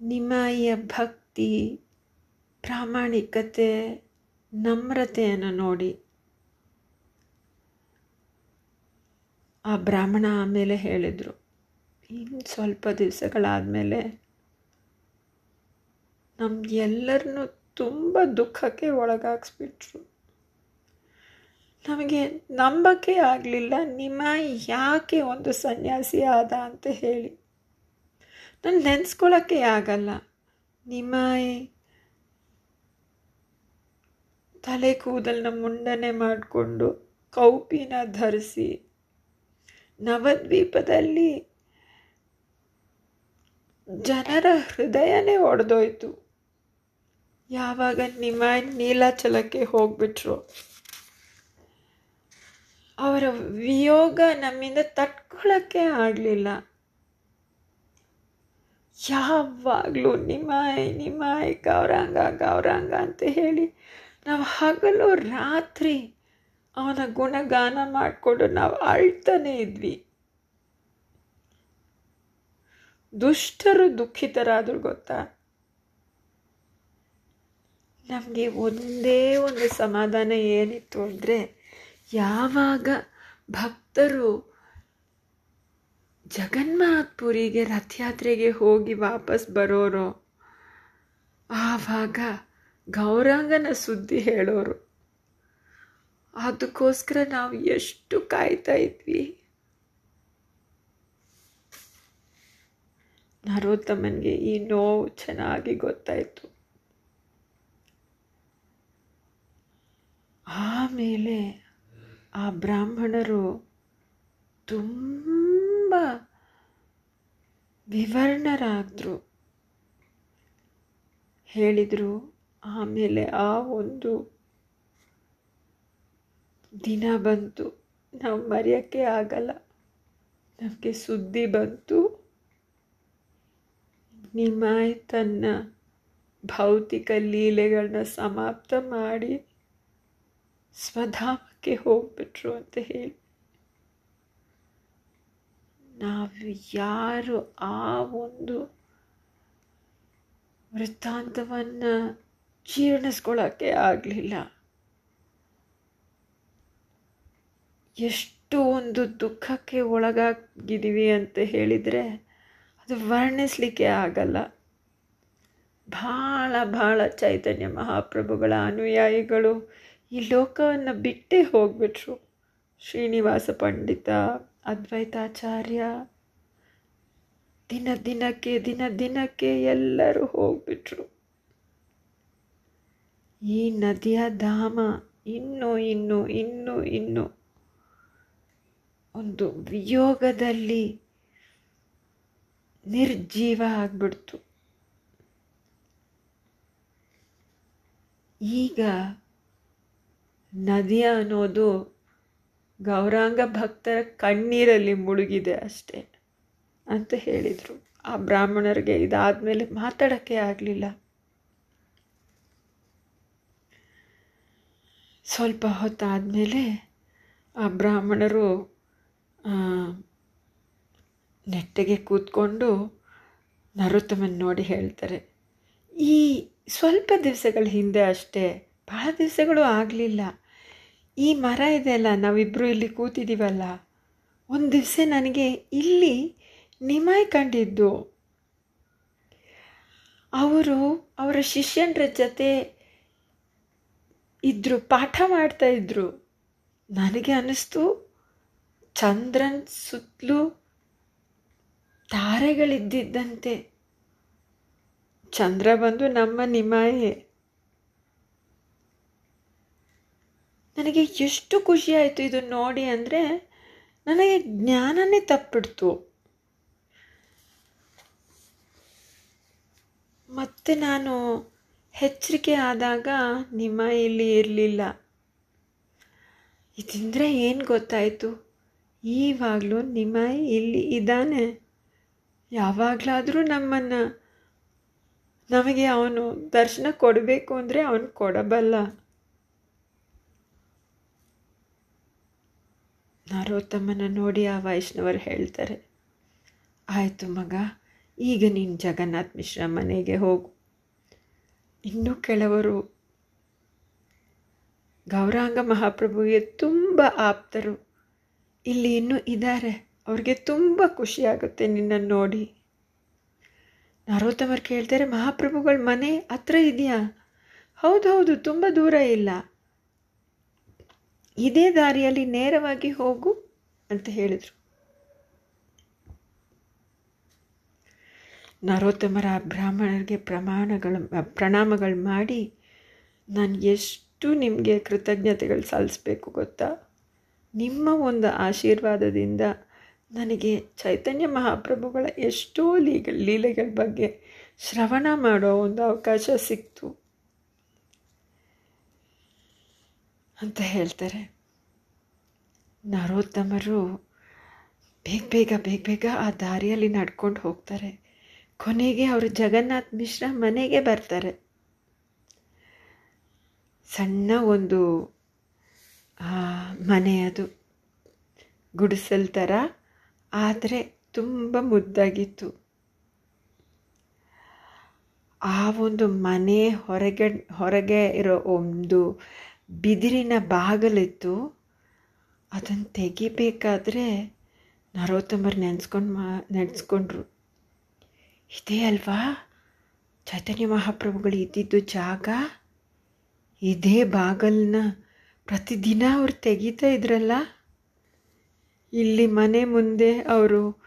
ನಿಮಾಯಿಯ ಭಕ್ತಿ, ಪ್ರಾಮಾಣಿಕತೆ ನಮ್ರತೆಯನ್ನು ನೋಡಿ. ಆ ಬ್ರಾಹ್ಮಣ ಆಮೇಲೆ ಹೇಳಿದರು. ಇನ್ನು ಸ್ವಲ್ಪ ದಿವಸಗಳಾದಮೇಲೆ ನಮಗೆಲ್ಲರನ್ನೂ ತುಂಬ ದುಃಖಕ್ಕೆ ಒಳಗಾಕ್ಸ್ಬಿಟ್ರು. ನಮಗೆ ನಂಬಕ್ಕೆ ಆಗಲಿಲ್ಲ, ನಿಮ್ಮ ಯಾಕೆ ಒಂದು ಸನ್ಯಾಸಿ ಆದ ಅಂತ ಹೇಳಿ. ನಾನು ನೆನೆಸ್ಕೊಳ್ಳೋಕ್ಕೆ ಆಗಲ್ಲ. ನಿಮಾಯಿ ತಲೆ ಕೂದಲನ್ನ ಮುಂಡನೆ ಮಾಡಿಕೊಂಡು ಕೌಪಿನ ಧರಿಸಿ ನವದ್ವೀಪದಲ್ಲಿ ಜನರ ಹೃದಯನೇ ಒಡೆದೋಯ್ತು. ಯಾವಾಗ ನಿಮ್ಮ ನೀಲಾಚಲಕ್ಕೆ ಹೋಗ್ಬಿಟ್ರು. ಅವರ ವಿಯೋಗ ನಮ್ಮಿಂದ ತಟ್ಕೊಳ್ಳೋಕ್ಕೆ ಆಗಲಿಲ್ಲ. ಯಾವಾಗಲೂ ನಿಮಾಯ್ ನಿಮಾಯ್, ಗೌರಾಂಗ ಗೌರಾಂಗ ಅಂತ ಹೇಳಿ ನಾವು ಹಗಲು ರಾತ್ರಿ ಅವನ ಗುಣಗಾನ ಮಾಡಿಕೊಂಡು ನಾವು ಅಳ್ತಾನೆ ಇದ್ವಿ. ದುಷ್ಟರು ದುಃಖಿತರಾದ್ರು ಗೊತ್ತಾ? ನಮಗೆ ಒಂದೇ ಒಂದು ಸಮಾಧಾನ ಏನಿತ್ತು ಅಂದರೆ ಯಾವಾಗ ಭಕ್ತರು ಜಗನ್ಮಾಥ್ಪುರಿಗೆ ರಥಯಾತ್ರೆಗೆ ಹೋಗಿ ವಾಪಸ್ ಬರೋರು, ಆವಾಗ ಗೌರಾಂಗನ ಸುದ್ದಿ ಹೇಳೋರು. ಅದಕ್ಕೋಸ್ಕರ ನಾವು ಎಷ್ಟು ಕಾಯ್ತಾ ಇದ್ವಿ. ನರೋತ್ತಮನ್ಗೆ ಈ ನೋವು ಚೆನ್ನಾಗಿ ಗೊತ್ತಾಯಿತು. ಆಮೇಲೆ ಆ ಬ್ರಾಹ್ಮಣರು ತುಂಬ ವಿವರಣರಾದರು. ಹೇಳಿದರು ಆಮೇಲೆ ಆ ಒಂದು ದಿನ ಬಂತು. ನಾವು ಮರೆಯೋಕ್ಕೆ ಆಗಲ್ಲ. ನಮಗೆ ಸುದ್ದಿ ಬಂತು. ನಿಮಾಯ್ ತನ್ನ ಭೌತಿಕ ಲೀಲೆಗಳನ್ನ ಸಮಾಪ್ತ ಮಾಡಿ ಸ್ವಧಾಮಕ್ಕೆ ಹೋಗ್ಬಿಟ್ರು ಅಂತ ಹೇಳಿ. ನಾವು ಯಾರು ಆ ಒಂದು ವೃತ್ತಾಂತವನ್ನು ಜೀರ್ಣಿಸ್ಕೊಳ್ಳೋಕ್ಕೆ ಆಗಲಿಲ್ಲ. ಎಷ್ಟು ಒಂದು ದುಃಖಕ್ಕೆ ಒಳಗಾಗಿದ್ದೀವಿ ಅಂತ ಹೇಳಿದರೆ ಅದು ವರ್ಣಿಸಲಿಕ್ಕೆ ಆಗಲ್ಲ. ಭಾಳ ಭಾಳ ಚೈತನ್ಯ ಮಹಾಪ್ರಭುಗಳ ಅನುಯಾಯಿಗಳು ಈ ಲೋಕವನ್ನು ಬಿಟ್ಟೇ ಹೋಗ್ಬಿಟ್ರು. ಶ್ರೀನಿವಾಸ ಪಂಡಿತ, ಅದ್ವೈತಾಚಾರ್ಯ, ದಿನ ದಿನಕ್ಕೆ ದಿನ ದಿನಕ್ಕೆ ಎಲ್ಲರೂ ಹೋಗ್ಬಿಟ್ರು. ಈ ನದಿಯ ಧಾಮ ಇನ್ನು ಇನ್ನು ಇನ್ನು ಇನ್ನು ಒಂದು ವಿಯೋಗದಲ್ಲಿ ನಿರ್ಜೀವ ಆಗ್ಬಿಡ್ತು. ಈಗ ನದಿಯ ಅನ್ನೋದು ಗೌರಾಂಗ ಭಕ್ತರ ಕಣ್ಣೀರಲ್ಲಿ ಮುಳುಗಿದೆ ಅಷ್ಟೇ ಅಂತ ಹೇಳಿದರು. ಆ ಬ್ರಾಹ್ಮಣರಿಗೆ ಇದಾದಮೇಲೆ ಮಾತಾಡೋಕ್ಕೆ ಆಗಲಿಲ್ಲ. ಸ್ವಲ್ಪ ಹೊತ್ತಾದಮೇಲೆ ಆ ಬ್ರಾಹ್ಮಣರು ನೆಟ್ಟಗೆ ಕೂತ್ಕೊಂಡು ನರೋತ್ತಮನ್ ನೋಡಿ ಹೇಳ್ತಾರೆ, ಈ ಸ್ವಲ್ಪ ದಿವಸಗಳ ಹಿಂದೆ ಅಷ್ಟೇ ಭಾಳ ದಿವಸಗಳು ಆಗಲಿಲ್ಲ. ಈ ಮರ ಇದೆಯಲ್ಲ ನಾವಿಬ್ಬರು ಇಲ್ಲಿ ಕೂತಿದ್ದೀವಲ್ಲ ಒಂದು ದಿವಸ ನನಗೆ ಇಲ್ಲಿ ನಿಮಾಯ್ ಕಂಡಿದ್ದು. ಅವರು ಅವರ ಶಿಷ್ಯನರ ಜೊತೆ ಇದ್ದರು ಪಾಠ ಮಾಡ್ತಾ ಇದ್ರು. ನನಗೆ ಅನ್ನಿಸ್ತು, ಚಂದ್ರನ್ ಸುತ್ತಲೂ ತಾರೆಗಳಿದ್ದಿದ್ದಂತೆ. ಚಂದ್ರ ಬಂದು ನಮ್ಮ ನಿಮಾಯೆ. ನನಗೆ ಎಷ್ಟು ಖುಷಿ ಆಯಿತು ಇದು ನೋಡಿ ಅಂದರೆ, ನನಗೆ ಜ್ಞಾನನೇ ತಪ್ಪಿಡ್ತು. ಮತ್ತೆ ನಾನು ಎಚ್ಚರಿಕೆ ಆದಾಗ ನಿಮ್ಮ ಇಲ್ಲಿ ಇರಲಿಲ್ಲ. ಇದ್ರೆ ಏನು ಗೊತ್ತಾಯಿತು? ಈವಾಗಲೂ ನಿಮ್ಮ ಇಲ್ಲಿ ಇದ್ದಾನೆ. ಯಾವಾಗಲಾದರೂ ನಮ್ಮನ್ನು, ನಮಗೆ ಅವನು ದರ್ಶನ ಕೊಡಬೇಕು ಅಂದರೆ ಅವನು ಕೊಡಬಲ್ಲ. ನರೋತ್ತಮ್ಮನ ನೋಡಿ ಆ ವೈಷ್ಣವರು ಹೇಳ್ತಾರೆ, ಆಯಿತು ಮಗ, ಈಗ ನೀನು ಜಗನ್ನಾಥ್ ಮಿಶ್ರ ಮನೆಗೆ ಹೋಗು. ಇನ್ನೂ ಕೆಲವರು ಗೌರಾಂಗ ಮಹಾಪ್ರಭುವಿಗೆ ತುಂಬ ಆಪ್ತರು ಇಲ್ಲಿ ಇನ್ನೂ ಇದ್ದಾರೆ. ಅವ್ರಿಗೆ ತುಂಬ ಖುಷಿಯಾಗುತ್ತೆ ನಿನ್ನನ್ನು ನೋಡಿ. ನರೋತ್ತಮರು ಕೇಳ್ತಾರೆ, ಮಹಾಪ್ರಭುಗಳ ಮನೆ ಹತ್ರ ಇದೆಯಾ? ಹೌದು ಹೌದು, ತುಂಬ ದೂರ ಇಲ್ಲ. ಇದೇ ದಾರಿಯಲ್ಲಿ ನೇರವಾಗಿ ಹೋಗು, ಅಂತ ಹೇಳಿದರು. ನರೋತ್ತಮರ ಬ್ರಾಹ್ಮಣರಿಗೆ ಪ್ರಮಾಣಗಳು ಪ್ರಣಾಮಗಳು ಮಾಡಿ ನಾನು ಎಷ್ಟು ನಿಮಗೆ ಕೃತಜ್ಞತೆಗಳು ಸಲ್ಲಿಸ್ಬೇಕು ಗೊತ್ತಾ? ನಿಮ್ಮ ಒಂದು ಆಶೀರ್ವಾದದಿಂದ ನನಗೆ ಚೈತನ್ಯ ಮಹಾಪ್ರಭುಗಳ ಎಷ್ಟೋ ಲೀಗ ಲೀಲೆಗಳ ಬಗ್ಗೆ ಶ್ರವಣ ಮಾಡೋ ಒಂದು ಅವಕಾಶ ಸಿಕ್ತು. ಅಂತ ಹೇಳ್ತಾರೆ. ನರೋತ್ತಮರು ಬೇಗ ಬೇಗ ಬೇಗ ಬೇಗ ಆ ದಾರಿಯಲ್ಲಿ ನಡ್ಕೊಂಡು ಹೋಗ್ತಾರೆ. ಕೊನೆಗೆ ಅವರು ಜಗನ್ನಾಥ್ ಮಿಶ್ರ ಮನೆಗೆ ಬರ್ತಾರೆ. ಸಣ್ಣ ಒಂದು ಮನೆ ಅದು. ಗುಡಿಸಲ್ ಥರ ಆದರೆ ತುಂಬ ಮುದ್ದಾಗಿತ್ತು. ಆ ಒಂದು ಮನೆ ಹೊರಗೆ ಹೊರಗೆ ಇರೋ ಒಂದು ಬಿದಿರಿನ ಬಾಗಲಿತ್ತು. ಅದನ್ನು ತೆಗಿಬೇಕಾದ್ರೆ ನರೋತ್ತಮರು ನೆನೆಸ್ಕೊಂಡು ಮಾ, ನೆನೆಸ್ಕೊಂಡ್ರು. ಇದೇ ಅಲ್ವಾ ಚೈತನ್ಯ ಮಹಾಪ್ರಭುಗಳು ಇದ್ದಿದ್ದು ಜಾಗ? ಇದೇ ಬಾಗಲನ್ನ ಪ್ರತಿದಿನ ಅವ್ರು ತೆಗೀತಾ ಇದ್ರಲ್ಲ? ಇಲ್ಲಿ ಮನೆ ಮುಂದೆ ಅವರು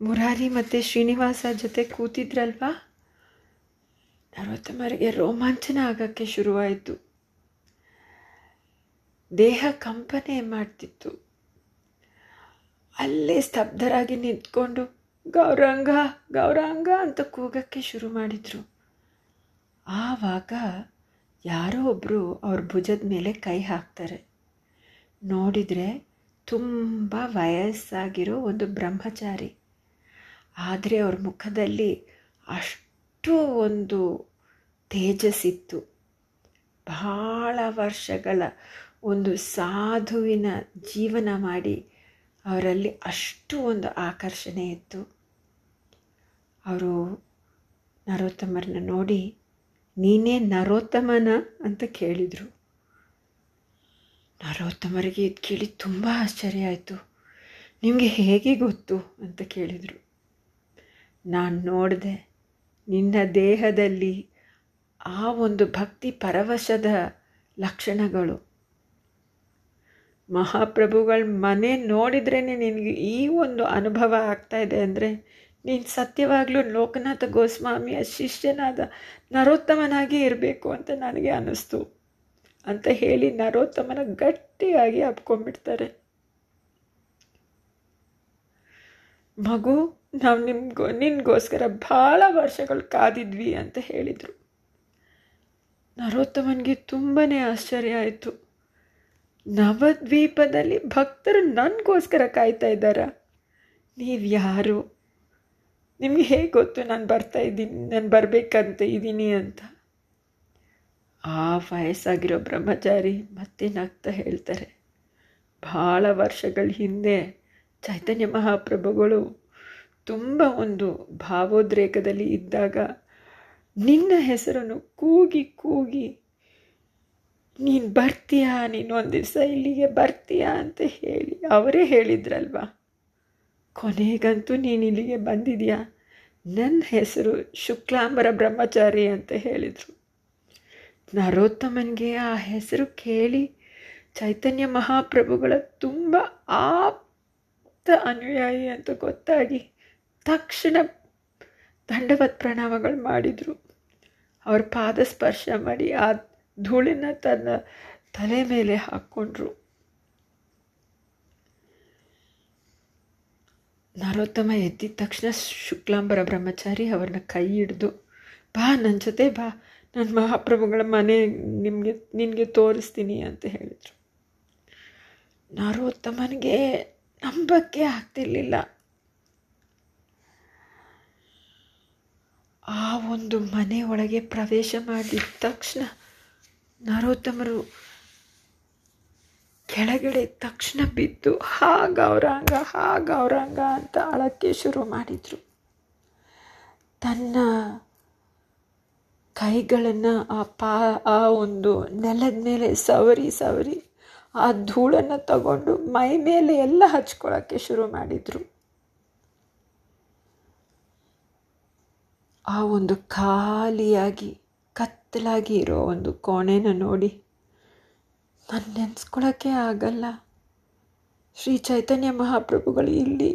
ಮುರಾರಿ ಮತ್ತು ಶ್ರೀನಿವಾಸ ಜೊತೆ ಕೂತಿದ್ರಲ್ವಾ? ನರೋತ್ತಮರಿಗೆ ರೋಮಾಂಚನ ಆಗೋಕ್ಕೆ ಶುರುವಾಯಿತು. ದೇಹ ಕಂಪನೆ ಮಾಡ್ತಿತ್ತು. ಅಲ್ಲೇ ಸ್ತಬ್ಧರಾಗಿ ನಿಂತ್ಕೊಂಡು ಗೌರಾಂಗ, ಗೌರಂಗ ಅಂತ ಕೂಗಕ್ಕೆ ಶುರು ಮಾಡಿದರು. ಆವಾಗ ಯಾರೋ ಒಬ್ಬರು ಅವ್ರ ಭುಜದ ಮೇಲೆ ಕೈ ಹಾಕ್ತಾರೆ. ನೋಡಿದರೆ ತುಂಬ ವಯಸ್ಸಾಗಿರೋ ಒಂದು ಬ್ರಹ್ಮಚಾರಿ. ಆದರೆ ಅವ್ರ ಮುಖದಲ್ಲಿ ಅಷ್ಟು ಒಂದು ತೇಜಸ್ಸಿತ್ತು. ಬಹಳ ವರ್ಷಗಳ ಒಂದು ಸಾಧುವಿನ ಜೀವನ ಮಾಡಿ ಅವರಲ್ಲಿ ಅಷ್ಟು ಒಂದು ಆಕರ್ಷಣೆ ಇತ್ತು. ಅವರು ನರೋತ್ತಮರನ್ನ ನೋಡಿ, ನೀನೇ ನರೋತ್ತಮನ ಅಂತ ಕೇಳಿದರು. ನರೋತ್ತಮರಿಗೆ ಇದು ಕೇಳಿ ತುಂಬ ಆಶ್ಚರ್ಯ ಆಯಿತು. ನಿಮಗೆ ಹೇಗೆ ಗೊತ್ತು ಅಂತ ಕೇಳಿದರು. ನಾನು ನೋಡಿದೆ, ನಿನ್ನ ದೇಹದಲ್ಲಿ ಆ ಒಂದು ಭಕ್ತಿ ಪರವಶದ ಲಕ್ಷಣಗಳು. ಮಹಾಪ್ರಭುಗಳ ಮನೆ ನೋಡಿದ್ರೇ ನಿನಗೆ ಈ ಒಂದು ಅನುಭವ ಆಗ್ತಾ ಇದೆ ಅಂದರೆ ನೀನು ಸತ್ಯವಾಗಲೂ ಲೋಕನಾಥ ಗೋಸ್ವಾಮಿಯ ಶಿಷ್ಯನಾದ ನರೋತ್ತಮನಾಗಿ ಇರಬೇಕು ಅಂತ ನನಗೆ ಅನ್ನಿಸ್ತು. ಅಂತ ಹೇಳಿ ನರೋತ್ತಮನ ಗಟ್ಟಿಯಾಗಿ ಅಪ್ಕೊಂಡ್ಬಿಡ್ತಾರೆ. ಮಗು, ನಾವು ನಿಮ್ಗೋ, ನಿನ್ಗೋಸ್ಕರ ಭಾಳ ವರ್ಷಗಳು ಕಾದಿದ್ವಿ ಅಂತ ಹೇಳಿದರು. ನರೋತ್ತಮನಿಗೆ ತುಂಬಾ ಆಶ್ಚರ್ಯ ಆಯಿತು. ನವದ್ವೀಪದಲ್ಲಿ ಭಕ್ತರು ನನಗೋಸ್ಕರ ಕಾಯ್ತಾ ಇದ್ದಾರಾ? ನೀವು ಯಾರು ನಿಮಗೆ ಹೇಗೆ ಗೊತ್ತು ನಾನು ಬರ್ತಾ ಇದ್ದೀನಿ, ನಾನು ಬರಬೇಕಂತ ಇದ್ದೀನಿ ಅಂತ? ಆ ವಯಸ್ಸಾಗಿರೋ ಬ್ರಹ್ಮಚಾರಿ ಮತ್ತೆ ನಗ್ತಾ ಹೇಳ್ತಾರೆ, ಭಾಳ ವರ್ಷಗಳ ಹಿಂದೆ ಚೈತನ್ಯ ಮಹಾಪ್ರಭುಗಳು ತುಂಬ ಒಂದು ಭಾವೋದ್ರೇಕದಲ್ಲಿ ಇದ್ದಾಗ ನಿನ್ನ ಹೆಸರನ್ನು ಕೂಗಿ ಕೂಗಿ, ನೀನು ಬರ್ತೀಯಾ, ನೀನು ಒಂದು ದಿವಸ ಇಲ್ಲಿಗೆ ಬರ್ತೀಯಾ ಅಂತ ಹೇಳಿ, ಅವರೇ ಹೇಳಿದ್ರಲ್ವಾ? ಕೊನೆಗಂತೂ ನೀನು ಇಲ್ಲಿಗೆ ಬಂದಿದೆಯಾ? ನನ್ನ ಹೆಸರು ಶುಕ್ಲಾಂಬರ ಬ್ರಹ್ಮಚಾರಿ ಅಂತ ಹೇಳಿದರು. ನರೋತ್ತಮನಿಗೆ ಆ ಹೆಸರು ಕೇಳಿ ಚೈತನ್ಯ ಮಹಾಪ್ರಭುಗಳ ತುಂಬ ಆಪ್ತ ಅನುಯಾಯಿ ಅಂತ ಗೊತ್ತಾಗಿ ತಕ್ಷಣ ದಂಡವತ್ ಪ್ರಣಾಮಗಳು ಮಾಡಿದರು. ಅವ್ರ ಪಾದ ಸ್ಪರ್ಶ ಮಾಡಿ ಆ ಧೂಳಿನ ತನ್ನ ತಲೆ ಮೇಲೆ ಹಾಕ್ಕೊಂಡ್ರು ನರೋತ್ತಮ ಎದ್ದಿದ ತಕ್ಷಣ ಶುಕ್ಲಾಂಬರ ಬ್ರಹ್ಮಚಾರಿ ಅವ್ರನ್ನ ಕೈ ಹಿಡಿದು, ಬಾ ನನ್ನ ಜೊತೆ ಬಾ ನನ್ನ ಮಹಾಪ್ರಭುಗಳ ಮನೆ ನಿಮಗೆ, ನಿನಗೆ ತೋರಿಸ್ತೀನಿ ಅಂತ ಹೇಳಿದರು. ನರೋತ್ತಮನಿಗೆ ನಂಬಕ್ಕೆ ಆಗ್ತಿರ್ಲಿಲ್ಲ. ಆ ಒಂದು ಮನೆ ಒಳಗೆ ಪ್ರವೇಶ ಮಾಡಿದ ತಕ್ಷಣ ನರೋತ್ತಮರು ಕೆಳಗಡೆ ತಕ್ಷಣ ಬಿದ್ದು ಹಾ ಗೌರಾಂಗ ಹಾ ಗೌರಾಂಗ ಅಂತ ಅಳಕ್ಕೆ ಶುರು ಮಾಡಿದರು. ತನ್ನ ಕೈಗಳನ್ನು ಆ ಪಾ, ಆ ಒಂದು ನೆಲದ ಮೇಲೆ ಸವರಿ ಸವರಿ ಆ ಧೂಳನ್ನು ತಗೊಂಡು ಮೈ ಮೇಲೆ ಎಲ್ಲ ಹಚ್ಕೊಳ್ಳೋಕ್ಕೆ ಶುರು ಮಾಡಿದರು. ಆ ಒಂದು ಖಾಲಿಯಾಗಿ, ಕತ್ತಲಾಗಿ ಇರೋ ಒಂದು ಕೋಣೆನ ನೋಡಿ ನಾನು ನೆನೆಸ್ಕೊಳ್ಳೋಕ್ಕೆ ಆಗಲ್ಲ. ಶ್ರೀ ಚೈತನ್ಯ ಮಹಾಪ್ರಭುಗಳು ಇಲ್ಲಿ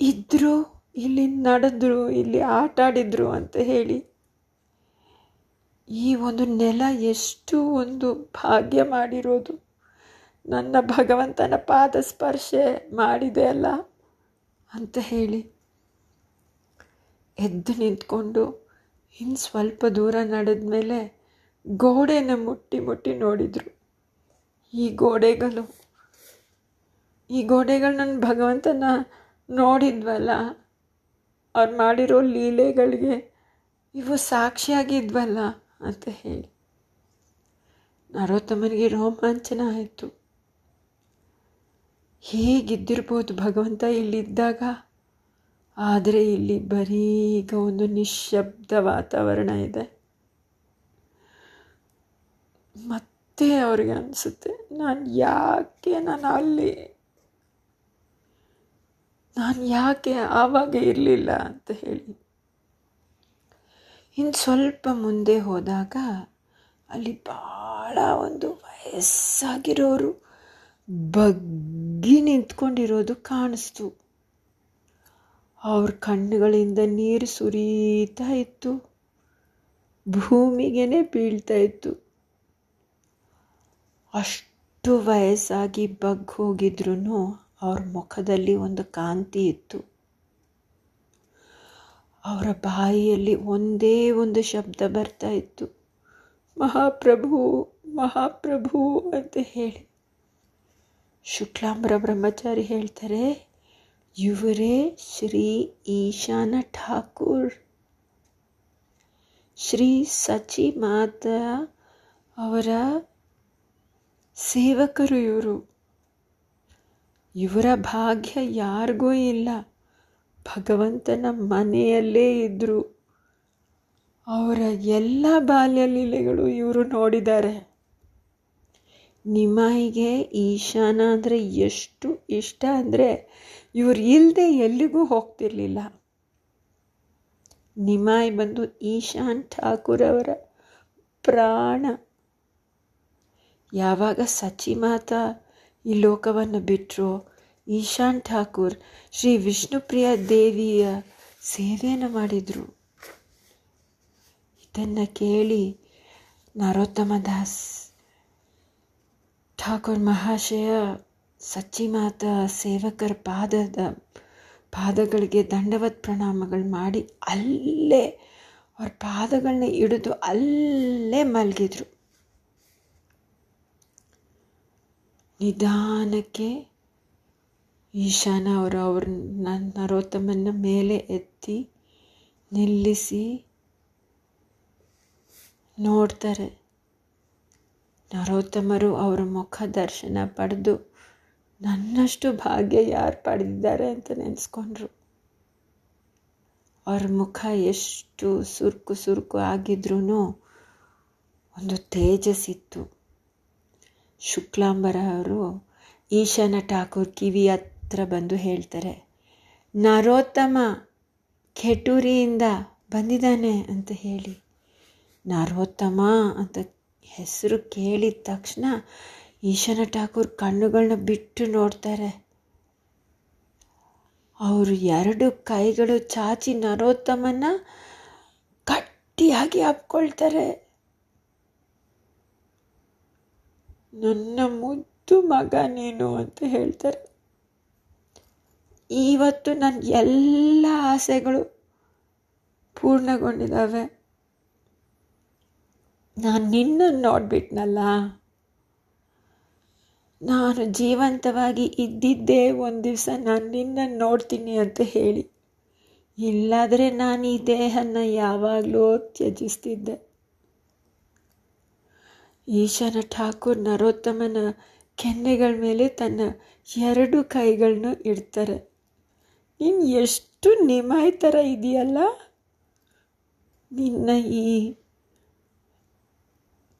ಇದ್ದರು ಇಲ್ಲಿ ನಡೆದ್ರು, ಇಲ್ಲಿ ಆಟ ಆಡಿದ್ರು ಅಂತ ಹೇಳಿ ಈ ಒಂದು ನೆಲ ಎಷ್ಟು ಒಂದು ಭಾಗ್ಯ ಮಾಡಿರೋದು. ನನ್ನ ಭಗವಂತನ ಪಾದ ಸ್ಪರ್ಶೆ ಮಾಡಿದೆ ಅಲ್ಲ ಅಂತ ಹೇಳಿ ಎದ್ದು ನಿಂತ್ಕೊಂಡು ಇನ್ನು ಸ್ವಲ್ಪ ದೂರ ನಡೆದ ಮೇಲೆ ಗೋಡೆನ ಮುಟ್ಟಿ ಮುಟ್ಟಿ ನೋಡಿದರು. ಈ ಗೋಡೆಗಳು ಈ ಗೋಡೆಗಳು ನನ್ನ ಭಗವಂತನ ನೋಡಿದ್ವಲ್ಲ, ಅವ್ರು ಮಾಡಿರೋ ಲೀಲೆಗಳಿಗೆ ಇವು ಸಾಕ್ಷಿಯಾಗಿದ್ವಲ್ಲ ಅಂತ ಹೇಳಿ. ನರೋತ್ತಮನಿಗೆ ರೋಮಾಂಚನ ಆಯಿತು. ಹೇಗಿದ್ದಿರ್ಬೋದು ಭಗವಂತ ಇಲ್ಲಿದ್ದಾಗ? ಆದರೆ ಇಲ್ಲಿ ಬರೀ ಒಂದು ನಿಶ್ಶಬ್ದ ವಾತಾವರಣ ಇದೆ. ಮತ್ತೆ ಅವ್ರಿಗೆ ಅನಿಸುತ್ತೆ. ನಾನು ಯಾಕೆ ನಾನು ಅಲ್ಲಿ, ನಾನು ಯಾಕೆ ಆವಾಗ ಇರಲಿಲ್ಲ ಅಂತ ಹೇಳಿ. ಇನ್ನು ಸ್ವಲ್ಪ ಮುಂದೆ ಹೋದಾಗ ಅಲ್ಲಿ ಭಾಳ ಒಂದು ವಯಸ್ಸಾಗಿರೋರು ಬಗ್ಗಿ ನಿಂತ್ಕೊಂಡಿರೋದು ಕಾಣಿಸ್ತು. ಅವ್ರ ಕಣ್ಣುಗಳಿಂದ ನೀರು ಸುರೀತಾ ಇತ್ತು. ಭೂಮಿಗೇನೆ ಬೀಳ್ತಾ ಇತ್ತು. ಅಷ್ಟು ವಯಸ್ಸಾಗಿ ಬಗ್ ಹೋಗಿದ್ರು ಅವ್ರ ಮುಖದಲ್ಲಿ ಒಂದು ಕಾಂತಿ ಇತ್ತು. ಅವರ ಬಾಯಿಯಲ್ಲಿ ಒಂದೇ ಒಂದು ಶಬ್ದ ಬರ್ತಾ ಇತ್ತು. ಮಹಾಪ್ರಭು ಮಹಾಪ್ರಭು ಅಂತ ಹೇಳಿ. ಶುಕ್ಲಾಂಬರ ಬ್ರಹ್ಮಚಾರಿ ಹೇಳ್ತಾರೆ, ಇವರೇ ಶ್ರೀ ಈಶಾನ ಠಾಕೂರ್. ಶ್ರೀ ಸಚಿ ಮಾತಾ ಅವರ ಸೇವಕರು ಇವರು ಇವರ ಭಾಗ್ಯ ಯಾರಿಗೂ ಇಲ್ಲ. ಭಗವಂತನ ಮನೆಯಲ್ಲೇ ಇದ್ದರು ಅವರ ಎಲ್ಲ ಬಾಲ್ಯ ಲೀಲೆಗಳು ಇವರು ನೋಡಿದ್ದಾರೆ. ನಿಮಾಯಿಗೆ ಈಶಾನ ಅಂದರೆ ಎಷ್ಟು ಇಷ್ಟ ಅಂದರೆ ಇವ್ರು ಇಲ್ಲದೆ ಎಲ್ಲಿಗೂ ಹೋಗ್ತಿರ್ಲಿಲ್ಲ. ನಿಮಾಯಿ ಬಂದು ಈಶಾನ್ ಠಾಕೂರ್ ಅವರ ಪ್ರಾಣ. ಯಾವಾಗ ಸಚಿಮಾತಾ ಈ ಲೋಕವನ್ನು ಬಿಟ್ಟರು ಈಶಾನ್ ಠಾಕೂರ್ ಶ್ರೀ ವಿಷ್ಣುಪ್ರಿಯ ದೇವಿಯ ಸೇವೆಯನ್ನು ಮಾಡಿದರು. ಇದನ್ನು ಕೇಳಿ ನರೋತ್ತಮ ದಾಸ್, ಠಾಕೂರ್ ಮಹಾಶಯ ಸಚ್ಚಿಮಾತ ಸೇವಕರ ಪಾದದ, ಪಾದಗಳಿಗೆ ದಂಡವತ್ ಪ್ರಣಾಮಗಳು ಮಾಡಿ ಅಲ್ಲೇ ಅವ್ರ ಪಾದಗಳನ್ನ ಹಿಡಿದು ಅಲ್ಲೇ ಮಲಗಿದ್ರು. ನಿಧಾನಕ್ಕೆ ಈಶಾನ ಅವರು ಅವ್ರ ನನ್ನ ನರೋತ್ತಮನ ಮೇಲೆ ಎತ್ತಿ ನಿಲ್ಲಿಸಿ ನೋಡ್ತಾರೆ. ನರೋತ್ತಮರು ಅವರ ಮುಖ ದರ್ಶನ ಪಡೆದು, ನನ್ನಷ್ಟು ಭಾಗ್ಯ ಯಾರು ಪಡೆದಿದ್ದಾರೆ ಅಂತ ನೆನೆಸ್ಕೊಂಡ್ರು. ಅವ್ರ ಮುಖ ಎಷ್ಟು ಸುರುಕು ಸುರುಕು ಆಗಿದ್ರೂ ಒಂದು ತೇಜಸ್ಸಿತ್ತು. ಶುಕ್ಲಾಂಬರ ಅವರು ಈಶಾನ ಠಾಕೂರ್ ಕಿವಿ ಹತ್ರ ಬಂದು ಹೇಳ್ತಾರೆ, ನರೋತ್ತಮ ಖೆಟೂರಿಯಿಂದ ಬಂದಿದ್ದಾನೆ ಅಂತ ಹೇಳಿ. ನರೋತ್ತಮ ಅಂತ ಹೆಸರು ಕೇಳಿದ ತಕ್ಷಣ ಈಶಾನ ಠಾಕೂರ್ ಕಣ್ಣುಗಳನ್ನ ಬಿಟ್ಟು ನೋಡ್ತಾರೆ. ಅವರು ಎರಡು ಕೈಗಳು ಚಾಚಿ ನರೋತ್ತಮನ ಗಟ್ಟಿಯಾಗಿ ಅಪ್ಕೊಳ್ತಾರೆ ನನ್ನ ಮುದ್ದು ಮಗ ನೀನು ಅಂತ ಹೇಳ್ತಾರೆ. ಇವತ್ತು ನನ್ನ ಎಲ್ಲ ಆಸೆಗಳು ಪೂರ್ಣಗೊಂಡಿದ್ದಾವೆ. ನಾನು ನಿನ್ನನ್ನು ನೋಡ್ಬಿಟ್ನಲ್ಲ. ನಾನು ಜೀವಂತವಾಗಿ ಇದ್ದಿದ್ದೇ ಒಂದು ದಿವಸ ನಾನು ನಿನ್ನನ್ನು ನೋಡ್ತೀನಿ ಅಂತ ಹೇಳಿ. ಇಲ್ಲಾದರೆ ನಾನು ಈ ದೇಹನ ಯಾವಾಗಲೂ ತ್ಯಜಿಸ್ತಿದ್ದೆ. ಈಶಾನ ಠಾಕೂರ್ ನರೋತ್ತಮನ ಕೆನ್ನೆಗಳ ಮೇಲೆ ತನ್ನ ಎರಡು ಕೈಗಳನ್ನ ಇಡ್ತಾರೆ. ನೀನು ಎಷ್ಟು ನಿಮಾಯ್ ಥರ ಇದೆಯಲ್ಲ? ನಿನ್ನ ಈ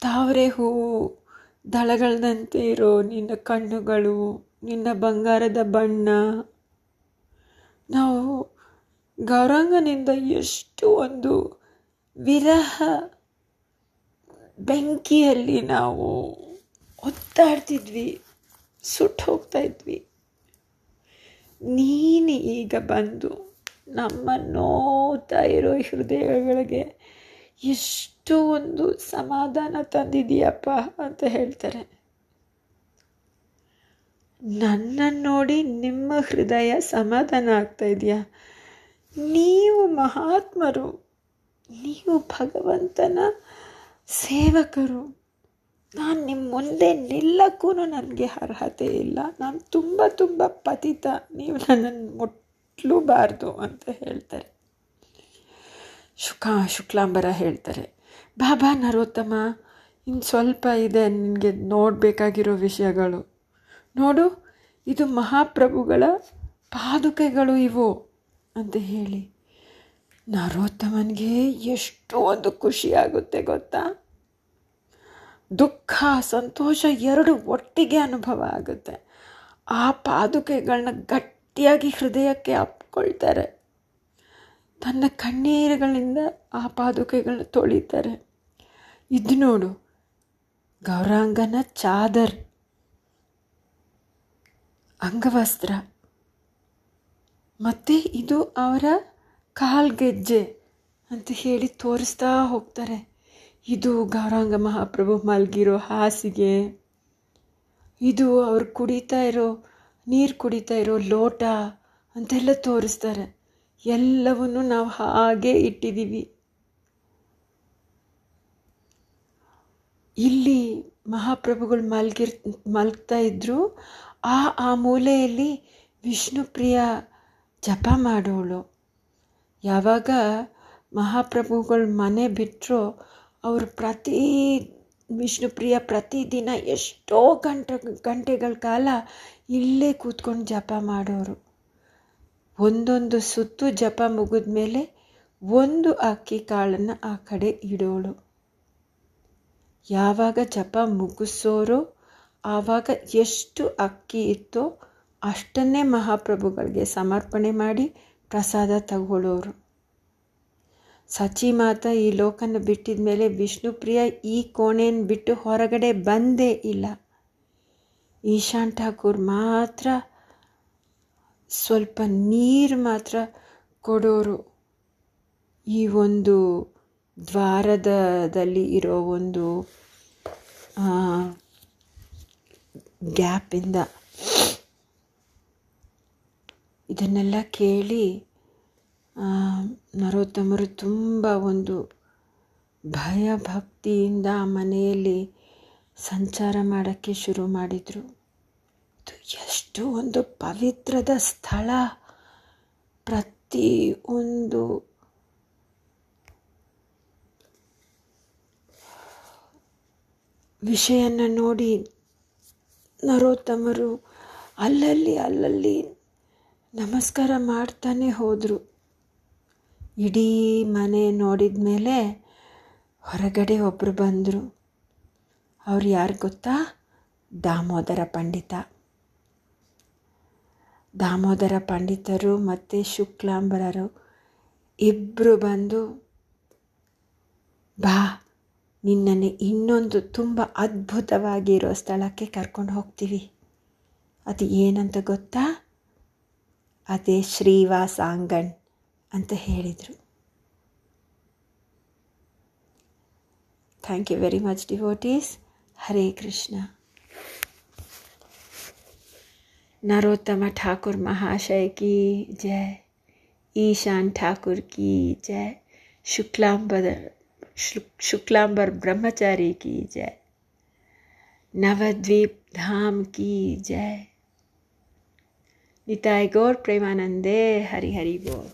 ತಾವರೆ ಹೂವು ದಳಗಳದಂತೆ ಇರೋ ನಿನ್ನ ಕಣ್ಣುಗಳು, ನಿನ್ನ ಬಂಗಾರದ ಬಣ್ಣ. ನಾವು ಗೌರಾಂಗನಿಂದ ಎಷ್ಟು ಒಂದು ವಿರಹ ಬೆಂಕಿಯಲ್ಲಿ ನಾವು ಒತ್ತಾಡ್ತಿದ್ವಿ ಸುಟ್ಟು ಹೋಗ್ತಾ ಇದ್ವಿ. ನೀನು ಈಗ ಬಂದು ನಮ್ಮ ನೋತಾ ಇರೋ ಹೃದಯಗಳಿಗೆ ಎಷ್ಟು ಒಂದು ಸಮಾಧಾನ ತಂದಿದೀಯಪ್ಪ ಅಂತ ಹೇಳ್ತಾರೆ. ನನ್ನನ್ನು ನೋಡಿ ನಿಮ್ಮ ಹೃದಯ ಸಮಾಧಾನ ಆಗ್ತಾ ಇದೆಯಾ? ನೀವು ಮಹಾತ್ಮರು, ನೀವು ಭಗವಂತನ ಸೇವಕರು, ನಾನು ನಿಮ್ಮ ಮುಂದೆ ನಿಲ್ಲಕ್ಕೂ ನನಗೆ ಅರ್ಹತೆ ಇಲ್ಲ. ನಾನು ತುಂಬ ತುಂಬ ಪತಿತ. ನೀವು ನನ್ನನ್ನು ಮುಟ್ಲೂಬಾರ್ದು ಅಂತ ಹೇಳ್ತಾರೆ. ಶುಕ, ಶುಕ್ಲಾಂಬರ ಹೇಳ್ತಾರೆ. ಬಾಬಾ ನರೋತ್ತಮ ಇನ್ನು ಸ್ವಲ್ಪ ಇದೆ, ನಿನಗೆ ನೋಡಬೇಕಾಗಿರೋ ವಿಷಯಗಳು. ನೋಡು, ಇದು ಮಹಾಪ್ರಭುಗಳ ಪಾದುಕೆಗಳು ಇವು, ಅಂತ ಹೇಳಿ. ನರೋತ್ತಮನಿಗೆ ಎಷ್ಟು ಒಂದು ಖುಷಿಯಾಗುತ್ತೆ ಗೊತ್ತಾ? ದುಃಖ, ಸಂತೋಷ ಎರಡು ಒಟ್ಟಿಗೆ ಅನುಭವ ಆಗುತ್ತೆ. ಆ ಪಾದುಕೆಗಳನ್ನ ಗಟ್ಟಿಯಾಗಿ ಹೃದಯಕ್ಕೆ ಅಪ್ಕೊಳ್ತಾರೆ. ತನ್ನ ಕಣ್ಣೀರುಗಳಿಂದ ಆ ಪಾದುಕೆಗಳನ್ನ ತೊಳಿತಾರೆ. ಇದು ನೋಡು, ಗೌರಾಂಗನ ಚಾದರ್, ಅಂಗವಸ್ತ್ರ. ಮತ್ತು ಇದು ಅವರ ಕಾಲ್ಗೆಜ್ಜೆ ಅಂತ ಹೇಳಿ ತೋರಿಸ್ತಾ ಹೋಗ್ತಾರೆ. ಇದು ಗೌರಾಂಗ ಮಹಾಪ್ರಭು ಮಲಗಿರೋ ಹಾಸಿಗೆ. ಇದು ಅವ್ರು ಕುಡಿತಾ ಇರೋ, ನೀರು ಕುಡಿತಾ ಇರೋ ಲೋಟ ಅಂತೆಲ್ಲ ತೋರಿಸ್ತಾರೆ. ಎಲ್ಲವನ್ನು ನಾವು ಹಾಗೆ ಇಟ್ಟಿದ್ದೀವಿ. ಇಲ್ಲಿ ಮಹಾಪ್ರಭುಗಳು ಮಲಗಿರ್, ಮಲಗ್ತಾ ಇದ್ದರು ಆ ಆ ಮೂಲೆಯಲ್ಲಿ ವಿಷ್ಣುಪ್ರಿಯ ಜಪ ಮಾಡೋಳು. ಯಾವಾಗ ಮಹಾಪ್ರಭುಗಳು ಮನೆ ಬಿಟ್ಟರೋ ಅವರು ಪ್ರತಿ ವಿಷ್ಣುಪ್ರಿಯ ಪ್ರತಿದಿನ ಎಷ್ಟೋ ಗಂಟೆ, ಗಂಟೆಗಳ ಕಾಲ ಇಲ್ಲೇ ಕೂತ್ಕೊಂಡು ಜಪ ಮಾಡೋರು. ಒಂದೊಂದು ಸುತ್ತು ಜಪ ಮುಗಿದ ಮೇಲೆ ಒಂದು ಅಕ್ಕಿ ಕಾಳನ್ನು ಆ ಕಡೆ ಇಡೋಳು. ಯಾವಾಗ ಜಪ ಮುಗಿಸೋರೋ, ಆವಾಗ ಎಷ್ಟು ಅಕ್ಕಿ ಇತ್ತೋ ಅಷ್ಟನ್ನೇ ಮಹಾಪ್ರಭುಗಳಿಗೆ ಸಮರ್ಪಣೆ ಮಾಡಿ ಪ್ರಸಾದ ತಗೊಳ್ಳೋರು. ಸಚಿ ಮಾತ ಈ ಲೋಕನ ಬಿಟ್ಟಿದ ಮೇಲೆ ವಿಷ್ಣುಪ್ರಿಯ ಈ ಕೋಣೆಯನ್ನು ಬಿಟ್ಟು ಹೊರಗಡೆ ಬಂದೇ ಇಲ್ಲ. ಈಶಾನ್ ಠಾಕೂರ್ ಮಾತ್ರ ಸ್ವಲ್ಪ ನೀರು ಮಾತ್ರ ಕೊಡೋರು. ಈ ಒಂದು ದ್ವಾರದಲ್ಲಿ ಇರೋ ಒಂದು ಗ್ಯಾಪಿಂದ ಇದನ್ನೆಲ್ಲ ಕೇಳಿ ನರೋತ್ತಮರು ತುಂಬ ಒಂದು ಭಯ ಭಕ್ತಿಯಿಂದ ಆ ಮನೆಯಲ್ಲಿ ಸಂಚಾರ ಮಾಡೋಕ್ಕೆ ಶುರು ಮಾಡಿದರು. ಇದು ಎಷ್ಟು ಒಂದು ಪವಿತ್ರದ ಸ್ಥಳ. ಪ್ರತಿ ಒಂದು ವಿಷಯನ ನೋಡಿ ನರೋತ್ತಮರು ಅಲ್ಲಲ್ಲಿ ಅಲ್ಲಲ್ಲಿ ನಮಸ್ಕಾರ ಮಾಡ್ತಾನೆ ಹೋದರು. ಇಡೀ ಮನೆ ನೋಡಿದ ಮೇಲೆ ಹೊರಗಡೆ ಒಬ್ಬರು ಬಂದರು. ಅವ್ರು ಯಾರು ಗೊತ್ತಾ? ದಾಮೋದರ ಪಂಡಿತ. ದಾಮೋದರ ಪಂಡಿತರು ಮತ್ತು ಶುಕ್ಲಾಂಬರರು ಇಬ್ಬರು ಬಂದು, ಬಾ, ನಿನ್ನನ್ನು ಇನ್ನೊಂದು ತುಂಬ ಅದ್ಭುತವಾಗಿರೋ ಸ್ಥಳಕ್ಕೆ ಕರ್ಕೊಂಡು ಹೋಗ್ತೀವಿ. ಅದು ಏನಂತ ಗೊತ್ತಾ? ಅದೇ ಶ್ರೀವಾಸಾಂಗಣ್ ಅಂತ ಹೇಳಿದರು thank you very much devotees Hare Krishna Narottam Thakur Mahashay की जय ईशान ठाकुर की जय शुक्लांबर शुक्लांबर ब्रह्मचारी की जय नवद्वीप धाम की जय निताय गौर प्रेमानंदे हरि हरि बोल